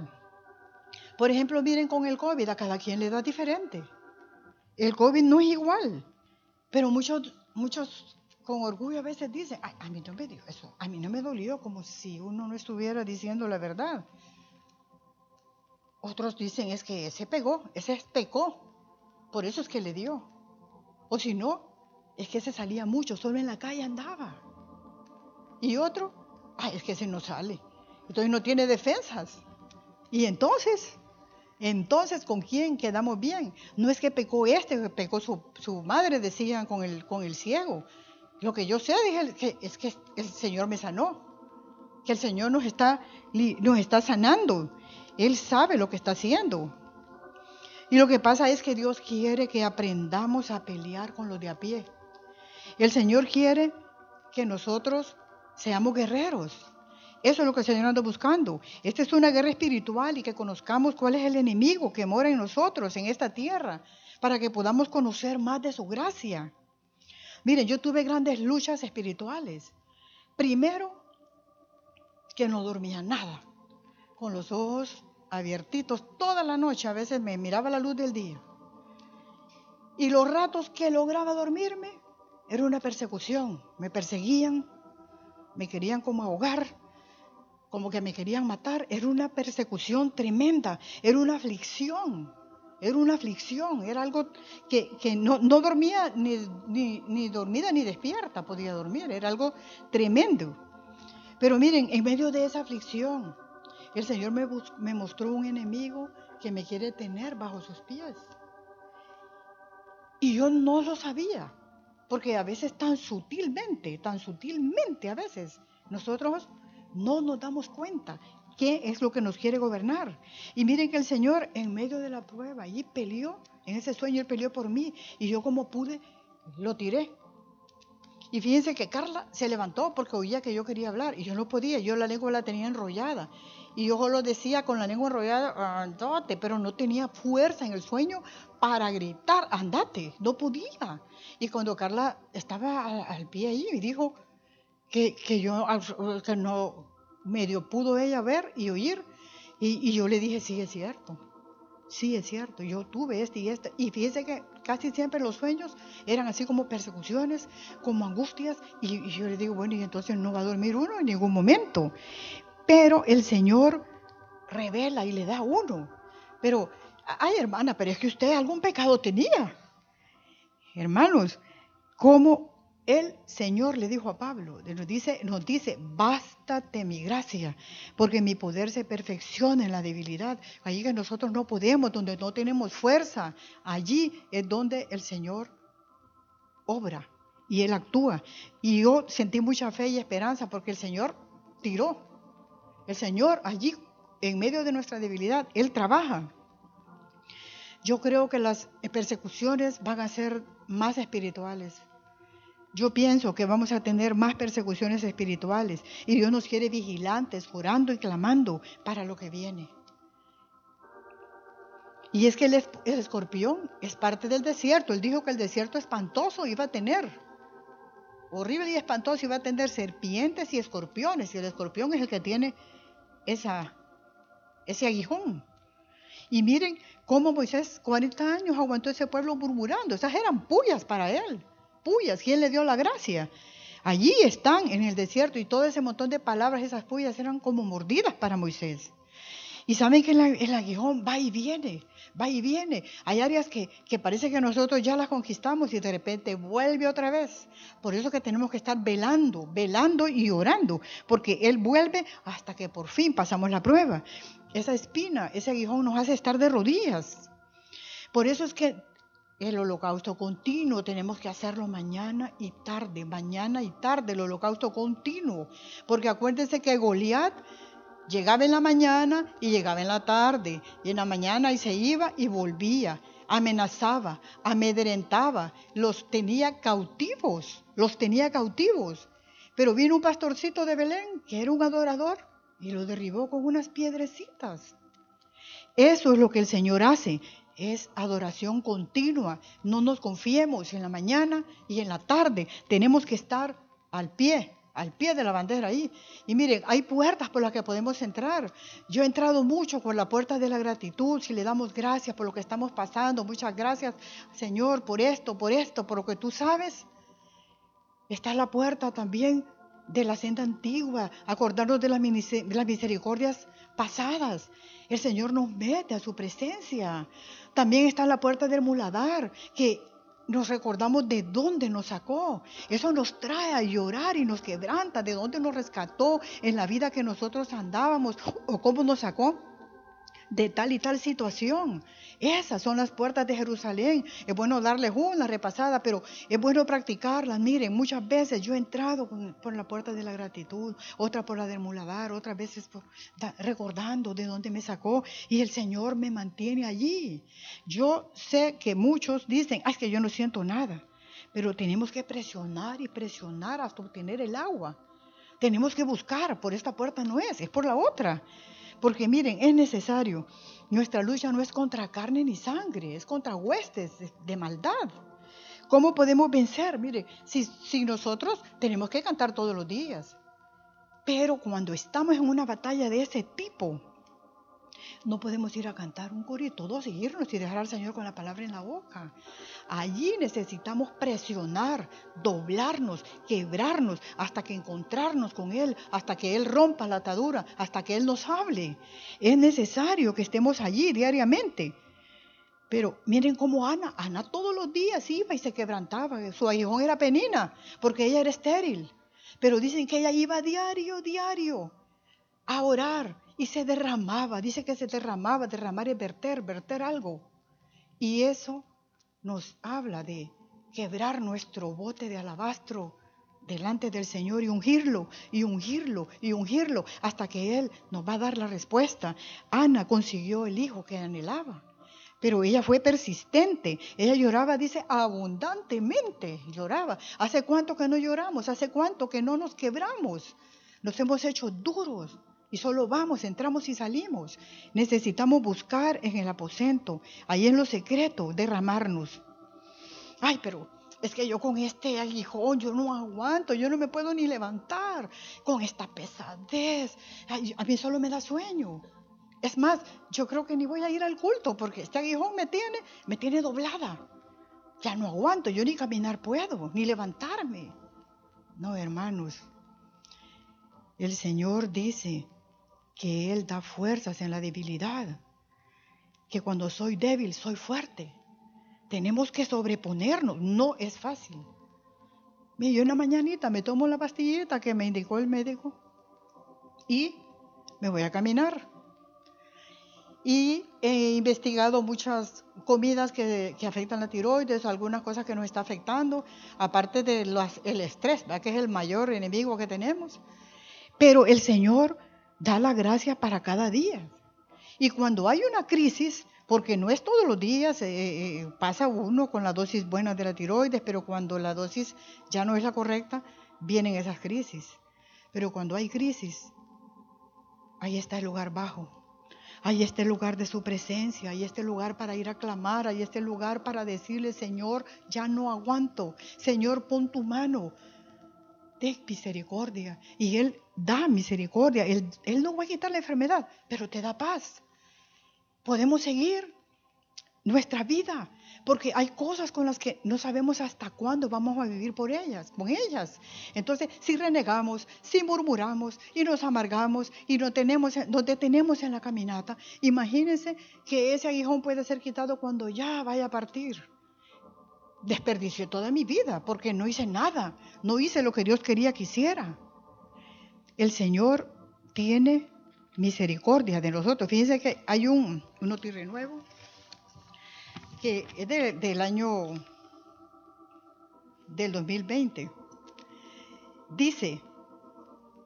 Por ejemplo, miren con el COVID, a cada quien le da diferente. El COVID no es igual, pero muchos, muchos con orgullo a veces dicen, a mí no me dio eso, a mí no me dolió, como si uno no estuviera diciendo la verdad. Otros dicen, es que ese pegó, ese pecó, por eso es que le dio. O si no, es que se salía mucho, solo en la calle andaba. Y otro, ay, es que ese no sale. Entonces no tiene defensas. Y entonces, entonces, ¿con quién quedamos bien? No es que pecó este, pecó su, madre, decían con el, con el ciego. Lo que yo sé dije, es que el Señor me sanó, que el Señor nos está, nos está sanando. Él sabe lo que está haciendo. Y lo que pasa es que Dios quiere que aprendamos a pelear con los de a pie. El Señor quiere que nosotros seamos guerreros. Eso es lo que el Señor anda buscando. Esta es una guerra espiritual y que conozcamos cuál es el enemigo que mora en nosotros, en esta tierra, para que podamos conocer más de su gracia. Miren, yo tuve grandes luchas espirituales. Primero, que no dormía nada, con los ojos abiertitos toda la noche, a veces me miraba la luz del día. Y los ratos que lograba dormirme, Era una persecución. Me perseguían, me querían como ahogar, como que me querían matar. Era una persecución tremenda, era una aflicción. Era una aflicción, era algo que, no, dormía ni, ni, dormida ni despierta, podía dormir, era algo tremendo. Pero miren, en medio de esa aflicción, el Señor me, me mostró un enemigo que me quiere tener bajo sus pies. Y yo no lo sabía, porque a veces tan sutilmente, tan sutilmente a veces, nosotros no nos damos cuenta qué es lo que nos quiere gobernar. Y miren que el Señor en medio de la prueba, allí peleó, en ese sueño Él peleó por mí, y yo como pude, lo tiré. Y fíjense que Carla se levantó porque oía que yo quería hablar, y yo no podía, yo la lengua la tenía enrollada. Y yo lo decía con la lengua enrollada, andate, pero no tenía fuerza en el sueño para gritar, andate, no podía. Y cuando Carla estaba al, pie ahí, y dijo que, que yo, que no, medio pudo ella ver y oír. Y, yo le dije, sí, es cierto. Sí, es cierto. Yo tuve este y este. Y fíjese que casi siempre los sueños eran así como persecuciones, como angustias. Y, yo le digo, bueno, y entonces no va a dormir uno en ningún momento. Pero el Señor revela y le da uno. Pero, ay hermana, pero es que usted algún pecado tenía. Hermanos, ¿cómo el Señor le dijo a Pablo, nos dice, nos dice, bástate mi gracia, porque mi poder se perfecciona en la debilidad. Allí que nosotros no podemos, donde no tenemos fuerza, allí es donde el Señor obra y Él actúa. Y yo sentí mucha fe y esperanza porque el Señor tiró. El Señor allí, en medio de nuestra debilidad, Él trabaja. Yo creo que las persecuciones van a ser más espirituales yo pienso que vamos a tener más persecuciones espirituales y Dios nos quiere vigilantes, orando y clamando para lo que viene. Y es que el, escorpión es parte del desierto. Él dijo que el desierto espantoso iba a tener. Horrible y espantoso iba a tener serpientes y escorpiones. Y el escorpión es el que tiene ese aguijón. Y miren cómo Moisés 40 años aguantó ese pueblo murmurando. Esas eran pullas para él puyas, ¿quién le dio la gracia? Allí están en el desierto y todo ese montón de palabras, esas puyas eran como mordidas para Moisés. Y saben que el, aguijón va y viene, va y viene. Hay áreas que, que, parece que nosotros ya las conquistamos y de repente vuelve otra vez. Por eso que tenemos que estar velando, velando y orando, porque Él vuelve hasta que por fin pasamos la prueba. Esa espina, ese aguijón nos hace estar de rodillas. Por eso es que el holocausto continuo tenemos que hacerlo mañana y tarde, mañana y tarde, el holocausto continuo. Porque acuérdense que Goliat llegaba en la mañana y llegaba en la tarde. Y en la mañana y se iba y volvía. Amenazaba, amedrentaba, los tenía cautivos, los tenía cautivos. Pero vino un pastorcito de Belén, que era un adorador, y lo derribó con unas piedrecitas. Eso es lo que el Señor hace es adoración continua. No nos confiemos en la mañana y en la tarde. Tenemos que estar al pie, al pie de la bandera ahí. Y miren, hay puertas por las que podemos entrar. Yo he entrado mucho por la puerta de la gratitud, si le damos gracias por lo que estamos pasando. Muchas gracias, Señor, por esto, por esto, por lo que tú sabes. Está la puerta también de la senda antigua, acordarnos de las misericordias pasadas. El Señor nos mete a su presencia. También está la puerta del muladar, que nos recordamos de dónde nos sacó. Eso nos trae a llorar y nos quebranta, de dónde nos rescató en la vida que nosotros andábamos o cómo nos sacó de tal y tal situación. Esas son las puertas de Jerusalén. Es bueno darles una repasada, pero es bueno practicarlas. Miren, muchas veces yo he entrado por la puerta de la gratitud, otra por la del muladar, otras veces por, recordando de dónde me sacó y el Señor me mantiene allí. Yo sé que muchos dicen, es que yo no siento nada, pero tenemos que presionar y presionar hasta obtener el agua. Tenemos que buscar, por esta puerta no es, es por la otra. Porque miren, es necesario. Nuestra lucha no es contra carne ni sangre, es contra huestes de maldad. ¿Cómo podemos vencer? Mire, si, si nosotros tenemos que cantar todos los días, pero cuando estamos en una batalla de ese tipo, No podemos ir a cantar un coro y todos irnos y dejar al Señor con la palabra en la boca. Allí necesitamos presionar, doblarnos, quebrarnos, hasta que encontrarnos con Él, hasta que Él rompa la atadura, hasta que Él nos hable. Es necesario que estemos allí diariamente. Pero miren cómo Ana, Ana todos los días iba y se quebrantaba. Su aguijón era penina, porque ella era estéril. Pero dicen que ella iba diario, diario, a orar y se derramaba. Dice que se derramaba, derramar es verter, verter algo. Y eso nos habla de quebrar nuestro bote de alabastro delante del Señor y ungirlo, y ungirlo, y ungirlo, hasta que Él nos va a dar la respuesta. Ana consiguió el hijo que anhelaba. Pero ella fue persistente. Ella lloraba, dice, abundantemente. Lloraba. ¿Hace cuánto que no lloramos? ¿Hace cuánto que no nos quebramos? Nos hemos hecho duros. Y solo vamos, entramos y salimos. Necesitamos buscar en el aposento, ahí en lo secreto, derramarnos. Ay, pero es que yo con este aguijón, yo no aguanto, yo no me puedo ni levantar con esta pesadez. a mí solo me da sueño. Es más, yo creo que ni voy a ir al culto porque este aguijón me tiene, me tiene doblada. Ya no aguanto, yo ni caminar puedo, ni levantarme. No, hermanos. El Señor dice que Él da fuerzas en la debilidad, que cuando soy débil soy fuerte. Tenemos que sobreponernos, no es fácil. Mira, yo en la mañanita me tomo la pastillita que me indicó el médico y me voy a caminar y he investigado muchas comidas que, afectan la tiroides, algunas cosas que nos está afectando, aparte del el estrés, que es el mayor enemigo que tenemos. Pero el Señor da la gracia para cada día. Y cuando hay una crisis, porque no es todos los días, eh, eh, pasa uno con la dosis buena de la tiroides, pero cuando la dosis ya no es la correcta, vienen esas crisis. Pero cuando hay crisis, ahí está el lugar bajo hay este lugar de su presencia, hay este lugar para ir a clamar, hay este lugar para decirle, Señor, ya no aguanto. Señor, pon tu mano. De misericordia. Y Él da misericordia. Él, no va a quitar la enfermedad, pero te da paz. Podemos seguir nuestra vida porque hay cosas con las que no sabemos hasta cuándo vamos a vivir por ellas, con ellas. Entonces, si renegamos, si murmuramos y nos amargamos y no tenemos, nos detenemos en la caminata, imagínense que ese aguijón puede ser quitado cuando ya vaya a partir. Desperdicié toda mi vida porque no hice nada, no hice lo que Dios quería que hiciera. El Señor tiene misericordia de nosotros. Fíjense que hay un, un nuevo que es del año del 2020, dice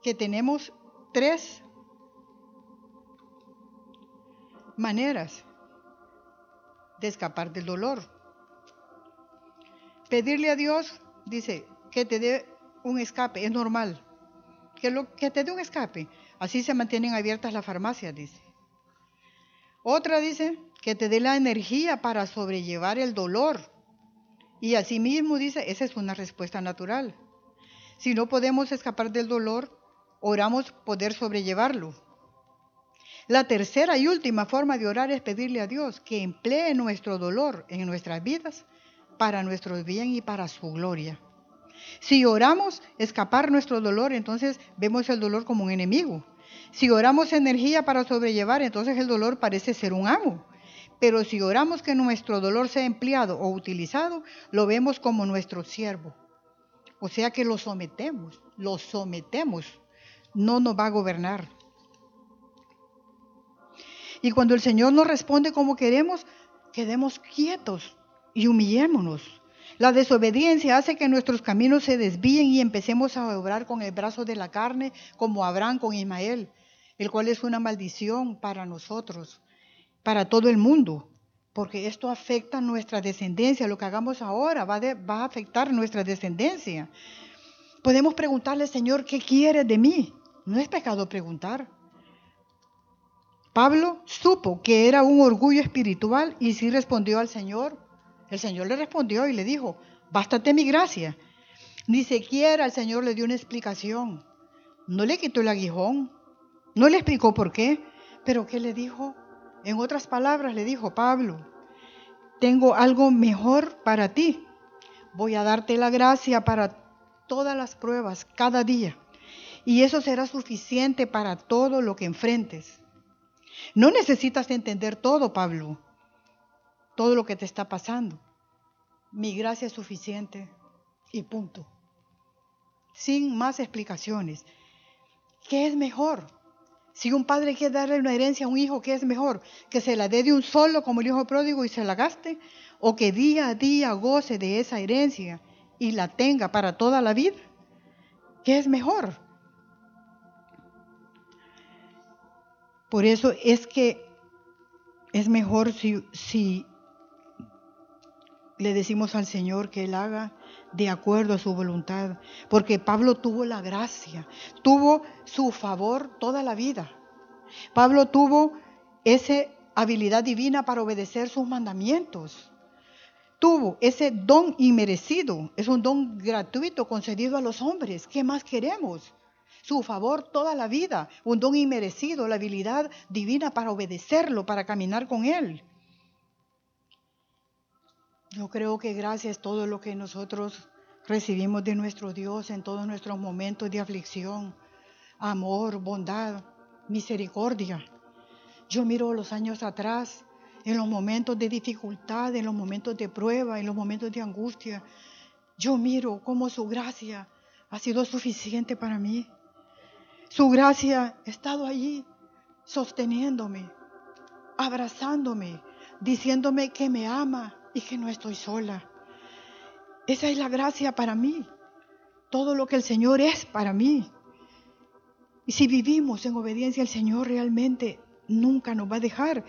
que tenemos tres maneras de escapar del dolor. Pedirle a Dios, dice, que te dé un escape, es normal. Que, lo, que te dé un escape. Así se mantienen abiertas las farmacias, dice. Otra dice, que te dé la energía para sobrellevar el dolor. Y asimismo dice, esa es una respuesta natural. Si no podemos escapar del dolor, oramos poder sobrellevarlo. La tercera y última forma de orar es pedirle a Dios que emplee nuestro dolor en nuestras vidas para nuestro bien y para su gloria. Si oramos escapar nuestro dolor, entonces vemos el dolor como un enemigo. Si oramos energía para sobrellevar, entonces el dolor parece ser un amo. Pero si oramos que nuestro dolor sea empleado o utilizado, lo vemos como nuestro siervo. O sea que lo sometemos, lo sometemos. No nos va a gobernar. Y cuando el Señor nos responde como queremos, quedemos quietos y humillémonos. La desobediencia hace que nuestros caminos se desvíen y empecemos a obrar con el brazo de la carne, como Abraham con Ismael, el cual es una maldición para nosotros para todo el mundo, porque esto afecta nuestra descendencia. Lo que hagamos ahora va, a afectar nuestra descendencia. Podemos preguntarle, Señor, ¿qué quiere de mí? No es pecado preguntar. Pablo supo que era un orgullo espiritual y sí respondió al Señor. El Señor le respondió y le dijo, bástate mi gracia. Ni siquiera el Señor le dio una explicación. No le quitó el aguijón. No le explicó por qué. Pero ¿qué le dijo? En otras palabras, le dijo Pablo, tengo algo mejor para ti. Voy a darte la gracia para todas las pruebas cada día. Y eso será suficiente para todo lo que enfrentes. No necesitas entender todo, Pablo, todo lo que te está pasando. Mi gracia es suficiente y punto. Sin más explicaciones. ¿Qué es mejor? Si un padre quiere darle una herencia a un hijo, ¿qué es mejor? ¿Que se la dé de un solo como el hijo pródigo y se la gaste? ¿O que día a día goce de esa herencia y la tenga para toda la vida? ¿Qué es mejor? Por eso es que es mejor si, si le decimos al Señor que Él haga de acuerdo a su voluntad, porque Pablo tuvo la gracia, tuvo su favor toda la vida. Pablo tuvo esa habilidad divina para obedecer sus mandamientos. Tuvo ese don inmerecido, es un don gratuito concedido a los hombres. ¿Qué más queremos? Su favor toda la vida, un don inmerecido, la habilidad divina para obedecerlo, para caminar con Él. Yo creo que gracias todo lo que nosotros recibimos de nuestro Dios en todos nuestros momentos de aflicción, amor, bondad, misericordia. Yo miro los años atrás, en los momentos de dificultad, en los momentos de prueba, en los momentos de angustia. Yo miro cómo su gracia ha sido suficiente para mí. Su gracia ha estado allí sosteniéndome, abrazándome, diciéndome que me ama, y que no estoy sola. Esa es la gracia para mí. Todo lo que el Señor es para mí. Y si vivimos en obediencia al Señor, realmente nunca nos va a dejar.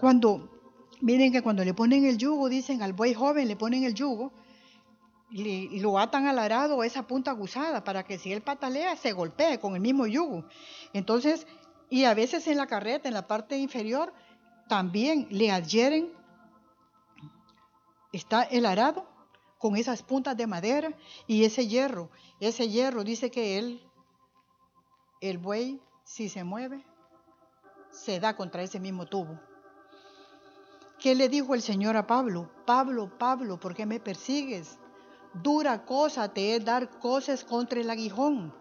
Cuando, miren que cuando le ponen el yugo, dicen al buey joven, le ponen el yugo y, lo atan al arado esa punta aguzada para que si él patalea, se golpee con el mismo yugo. Entonces, y a veces en la carreta, en la parte inferior, también le adhieren está el arado con esas puntas de madera y ese hierro. Ese hierro dice que él, el buey, si se mueve, se da contra ese mismo tubo. ¿Qué le dijo el Señor a Pablo? Pablo, Pablo, ¿por qué me persigues? Dura cosa te es dar cosas contra el aguijón.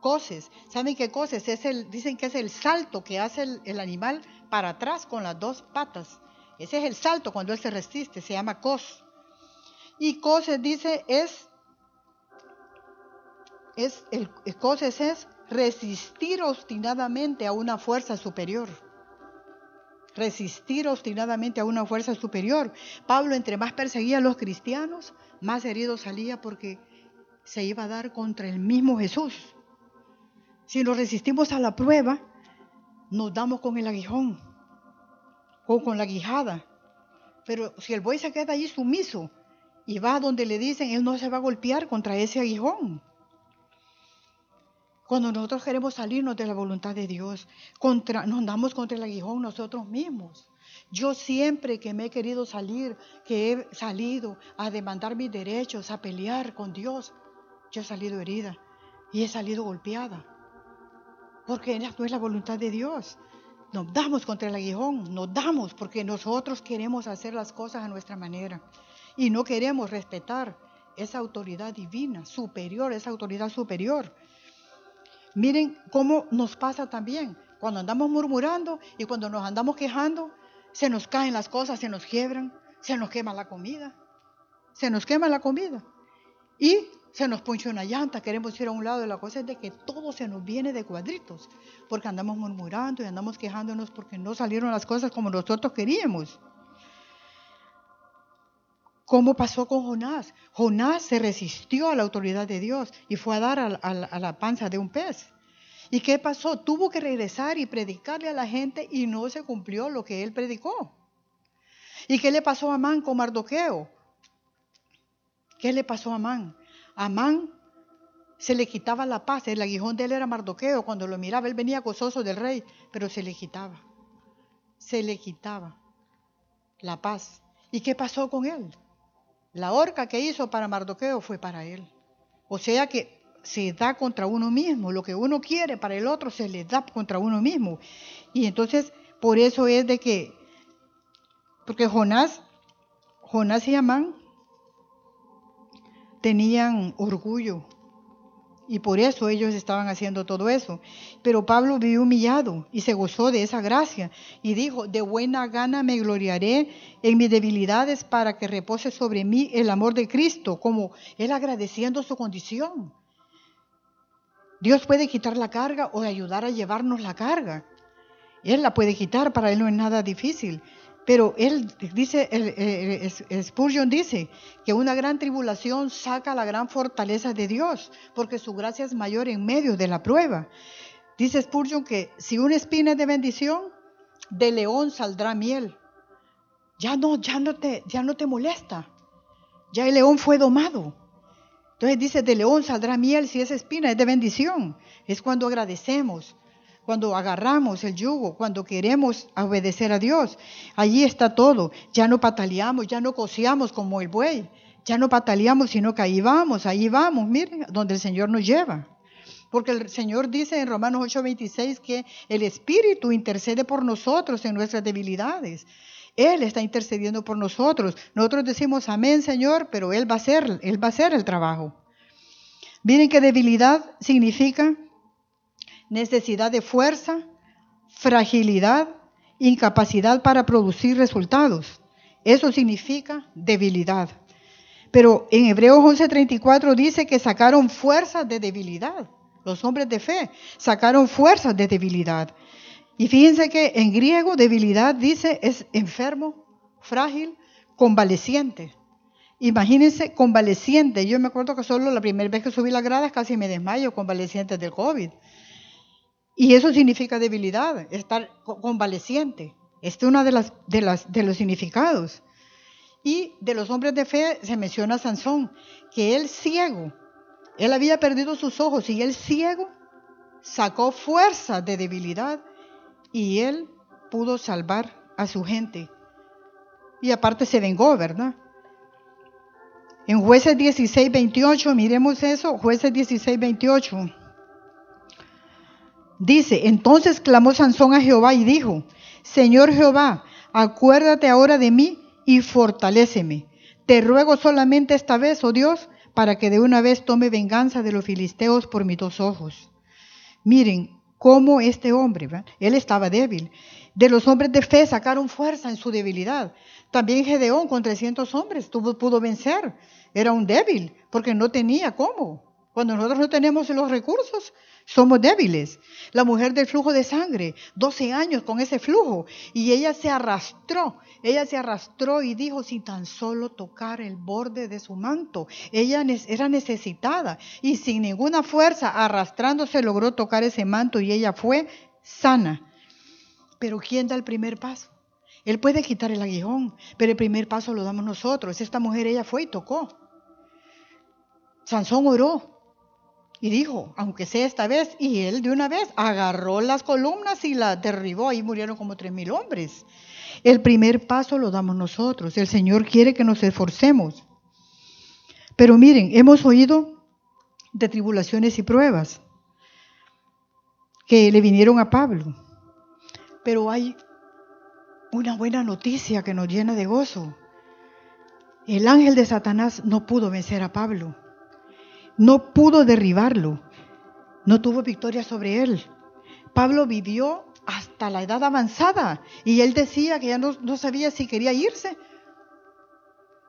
Coses. ¿Saben qué coses? Es el, dicen que es el salto que hace el, el animal para atrás con las dos patas. Ese es el salto cuando él se resiste, se llama cos. Y coses dice es, es el, es resistir obstinadamente a una fuerza superior. Resistir obstinadamente a una fuerza superior. Pablo, entre más perseguía a los cristianos, más herido salía porque se iba a dar contra el mismo Jesús. Si nos resistimos a la prueba, nos damos con el aguijón o con la guijada. Pero si el buey se queda allí sumiso y va donde le dicen, él no se va a golpear contra ese aguijón. Cuando nosotros queremos salirnos de la voluntad de Dios, contra, nos damos contra el aguijón nosotros mismos. Yo siempre que me he querido salir, que he salido a demandar mis derechos, a pelear con Dios, yo he salido herida y he salido golpeada. Porque no es la voluntad de Dios. Nos damos contra el aguijón, nos damos porque nosotros queremos hacer las cosas a nuestra manera y no queremos respetar esa autoridad divina, superior, esa autoridad superior. Miren cómo nos pasa también cuando andamos murmurando y cuando nos andamos quejando, se nos caen las cosas, se nos quiebran, se nos quema la comida, se nos quema la comida. Y se nos poncha una llanta, queremos ir a un lado, la cosa es de que todo se nos viene de cuadritos, porque andamos murmurando y andamos quejándonos porque no salieron las cosas como nosotros queríamos. ¿Cómo pasó con Jonás? Jonás se resistió a la autoridad de Dios y fue a dar a, a la panza de un pez. ¿Y qué pasó? Tuvo que regresar y predicarle a la gente y no se cumplió lo que él predicó. ¿Y qué le pasó a Amán con Mardoqueo? ¿Qué le pasó a Amán? Amán se le quitaba la paz. El aguijón de él era Mardoqueo. Cuando lo miraba, él venía gozoso del rey, pero se le quitaba. Se le quitaba la paz. ¿Y qué pasó con él? La horca que hizo para Mardoqueo fue para él. O sea que se da contra uno mismo. Lo que uno quiere para el otro se le da contra uno mismo. Y entonces Por eso es de que, porque Jonás, Jonás y Amán tenían orgullo y por eso ellos estaban haciendo todo eso. Pero Pablo vivió humillado y se gozó de esa gracia y dijo, de buena gana me gloriaré en mis debilidades para que repose sobre mí el amor de Cristo, como él agradeciendo su condición. Dios puede quitar la carga o ayudar a llevarnos la carga. Él la puede quitar, para él no es nada difícil. Pero él dice, Spurgeon dice que una gran tribulación saca la gran fortaleza de Dios, porque su gracia es mayor en medio de la prueba. Dice Spurgeon que si una espina es de bendición, de león saldrá miel. Ya no, ya no te, ya no te molesta. Ya el león fue domado. Entonces dice, de león saldrá miel si esa espina es de bendición. Es cuando agradecemos, cuando agarramos el yugo, cuando queremos obedecer a Dios. Allí está todo. Ya no pataleamos, ya no cociamos como el buey. Ya no pataleamos, sino que ahí vamos, ahí vamos, miren, donde el Señor nos lleva. Porque el Señor dice en Romanos 8:26 que el Espíritu intercede por nosotros en nuestras debilidades. Él está intercediendo por nosotros. Nosotros decimos amén, Señor, pero Él va a hacer, Él va a hacer el trabajo. Miren que debilidad significa necesidad de fuerza, fragilidad, incapacidad para producir resultados. Eso significa debilidad. Pero en Hebreos 11:34 dice que sacaron fuerzas de debilidad. Los hombres de fe sacaron fuerzas de debilidad. Y fíjense que en griego debilidad dice es enfermo, frágil, convaleciente. Imagínense convaleciente. Yo me acuerdo que solo la primera vez que subí las gradas casi me desmayo convaleciente del COVID. Y eso significa debilidad, estar convaleciente. Este es uno de, las, de, los significados. Y de los hombres de fe se menciona a Sansón, que él ciego, él había perdido sus ojos y él ciego sacó fuerza de debilidad y él pudo salvar a su gente. Y aparte se vengó, ¿verdad? En jueces 16, 28, miremos eso, jueces 16, 28. Dice, entonces clamó Sansón a Jehová y dijo, Señor Jehová, acuérdate ahora de mí y fortaléceme. Te ruego solamente esta vez, oh Dios, para que de una vez tome venganza de los filisteos por mis dos ojos. Miren cómo este hombre, él estaba débil. De los hombres de fe sacaron fuerza en su debilidad. También Gedeón con 300 hombres tuvo, pudo vencer. Era un débil porque no tenía cómo. Cuando nosotros no tenemos los recursos, somos débiles. La mujer del flujo de sangre, 12 años con ese flujo, y ella se arrastró, ella se arrastró y dijo, sin tan solo tocar el borde de su manto, ella era necesitada y sin ninguna fuerza, arrastrándose, logró tocar ese manto y ella fue sana. Pero ¿quién da el primer paso? Él puede quitar el aguijón, pero el primer paso lo damos nosotros. Esta mujer, ella fue y tocó. Sansón oró, y dijo, aunque sea esta vez, y él de una vez agarró las columnas y las derribó, ahí murieron como tres mil hombres. El primer paso lo damos nosotros, el Señor quiere que nos esforcemos. Pero miren, hemos oído de tribulaciones y pruebas que le vinieron a Pablo, pero hay una buena noticia que nos llena de gozo. El ángel de Satanás no pudo vencer a Pablo no pudo derribarlo, no tuvo victoria sobre él. Pablo vivió hasta la edad avanzada y él decía que ya no, sabía si quería irse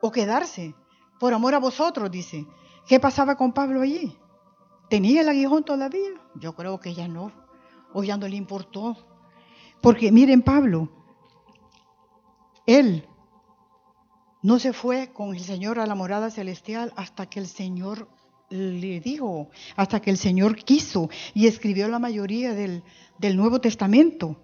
o quedarse. Por amor a vosotros, dice. ¿Qué pasaba con Pablo allí? ¿Tenía el aguijón todavía? Yo creo que ya no. O ya no le importó. Porque miren Pablo, él no se fue con el Señor a la morada celestial hasta que el Señor le dijo, hasta que el Señor quiso y escribió la mayoría del, del Nuevo Testamento.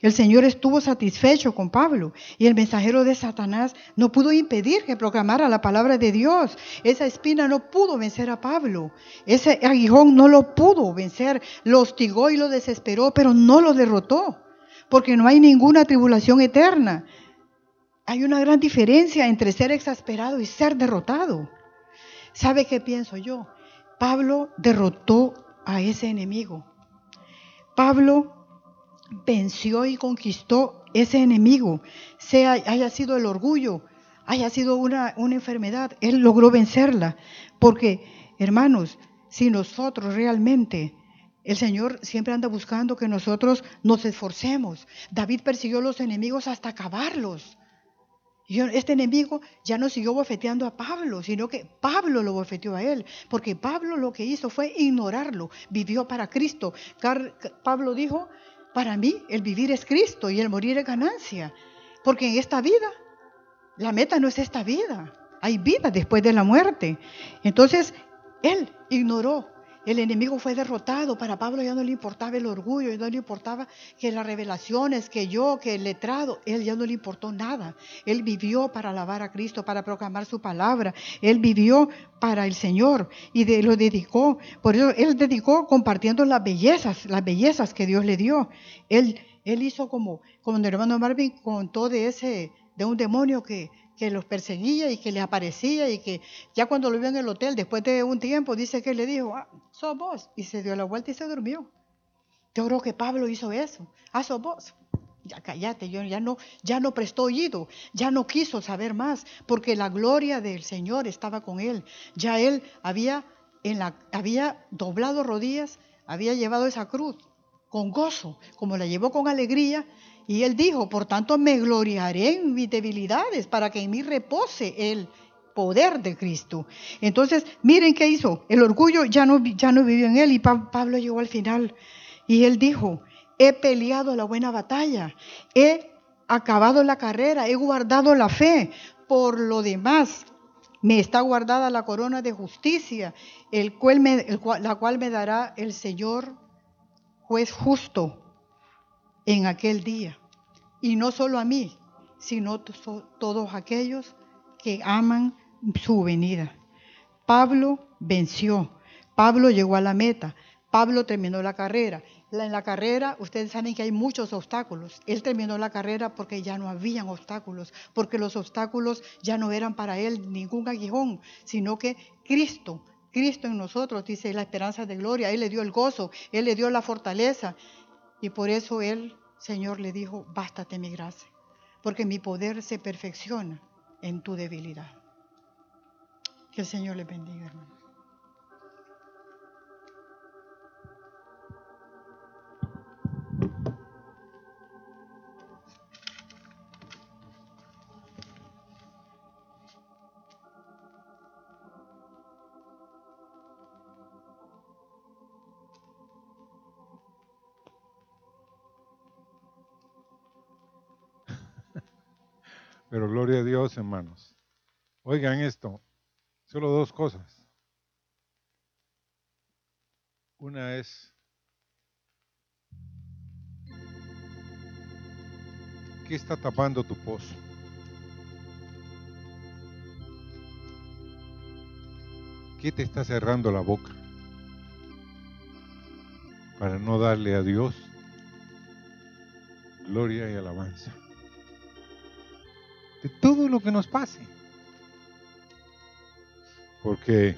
El Señor estuvo satisfecho con Pablo y el mensajero de Satanás no pudo impedir que proclamara la palabra de Dios. Esa espina no pudo vencer a Pablo. Ese aguijón no lo pudo vencer. Lo hostigó y lo desesperó, pero no lo derrotó. Porque no hay ninguna tribulación eterna. Hay una gran diferencia entre ser exasperado y ser derrotado. ¿Sabe qué pienso yo? Pablo derrotó a ese enemigo. Pablo venció y conquistó ese enemigo, sea haya sido el orgullo, haya sido una, una enfermedad, Él logró vencerla. Porque, hermanos, si nosotros realmente el Señor siempre anda buscando que nosotros nos esforcemos. David persiguió a los enemigos hasta acabarlos. Este enemigo ya no siguió bofeteando a Pablo, sino que Pablo lo bofeteó a él, porque Pablo lo que hizo fue ignorarlo, vivió para Cristo. Pablo dijo, para mí el vivir es Cristo y el morir es ganancia, porque en esta vida, la meta no es esta vida, hay vida después de la muerte. Entonces, él ignoró el enemigo fue derrotado. Para Pablo ya no le importaba el orgullo, ya no le importaba que las revelaciones, que yo, que el letrado, él ya no le importó nada. Él vivió para alabar a Cristo, para proclamar su palabra. Él vivió para el Señor y de, lo dedicó. Por eso él dedicó compartiendo las bellezas, las bellezas que Dios le dio. Él, él hizo como, como el hermano Marvin contó de ese, de un demonio que que los perseguía y que le aparecía y que ya cuando lo vio en el hotel, después de un tiempo, dice que le dijo, ah, sos vos, y se dio la vuelta y se durmió. Yo creo que Pablo hizo eso, ah, sos vos. Ya cállate, yo ya no, ya no prestó oído, ya no quiso saber más, porque la gloria del Señor estaba con él. Ya él había, en la, había doblado rodillas, había llevado esa cruz con gozo, como la llevó con alegría, y él dijo, por tanto me gloriaré en mis debilidades para que en mí repose el poder de Cristo. Entonces, miren qué hizo. El orgullo ya no, ya no vivió en él y Pablo llegó al final. Y él dijo, he peleado la buena batalla, he acabado la carrera, he guardado la fe. Por lo demás, me está guardada la corona de justicia, la cual me dará el Señor juez justo en aquel día. Y no solo a mí, sino todos aquellos que aman su venida. Pablo venció, Pablo llegó a la meta, Pablo terminó la carrera. En la carrera, ustedes saben que hay muchos obstáculos. Él terminó la carrera porque ya no habían obstáculos, porque los obstáculos ya no eran para él ningún aguijón, sino que Cristo, Cristo en nosotros, dice la esperanza de gloria. Él le dio el gozo, Él le dio la fortaleza. Y por eso Él Señor le dijo, bástate mi gracia, porque mi poder se perfecciona en tu debilidad. Que el Señor le bendiga, hermano. Hermanos. Oigan esto, solo dos cosas. Una es, ¿qué está tapando tu pozo? ¿Qué te está cerrando la boca? Para no darle a Dios gloria y alabanza de todo lo que nos pase. Porque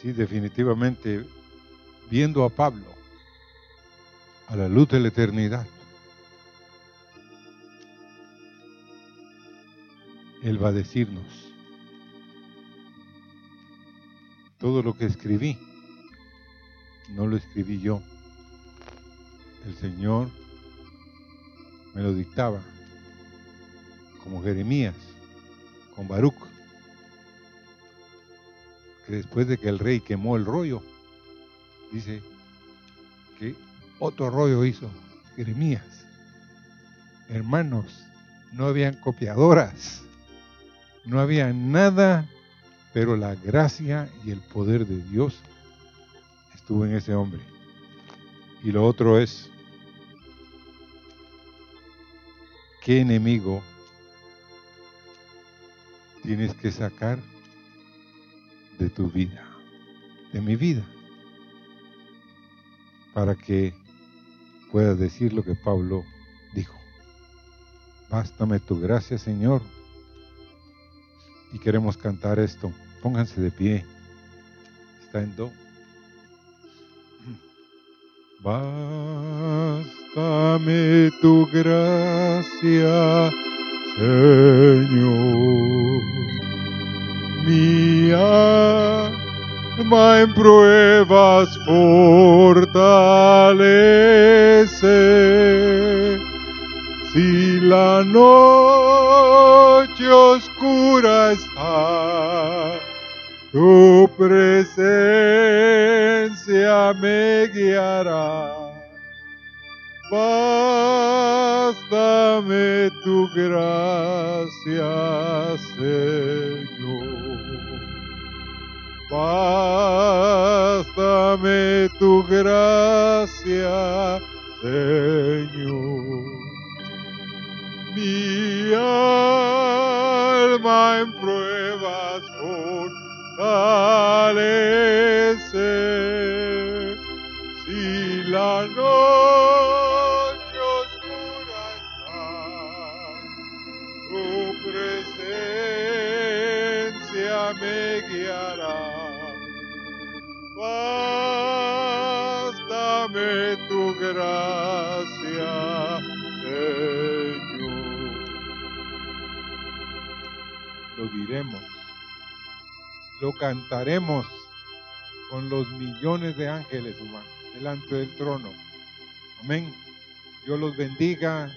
sí, definitivamente, viendo a Pablo a la luz de la eternidad, Él va a decirnos, todo lo que escribí, no lo escribí yo, el Señor me lo dictaba, como Jeremías, con Baruch, que después de que el rey quemó el rollo, dice que otro rollo hizo Jeremías. Hermanos, no habían copiadoras, no había nada, pero la gracia y el poder de Dios estuvo en ese hombre. Y lo otro es ¿Qué enemigo tienes que sacar de tu vida, de mi vida, para que puedas decir lo que Pablo dijo? Bástame tu gracia, Señor. Y queremos cantar esto. Pónganse de pie. Está en do. Bástame tu gracia, Señor. Mi alma en pruebas fortalece. Si la noche oscura está, tu presencia me guiará. Bástame tu gracia, Señor. Bástame tu gracia, Señor. Mi alma en pruebas fortalece. Si la noche Bástame tu gracia, Señor. Lo diremos, lo cantaremos con los millones de ángeles humanos delante del trono. Amén. Dios los bendiga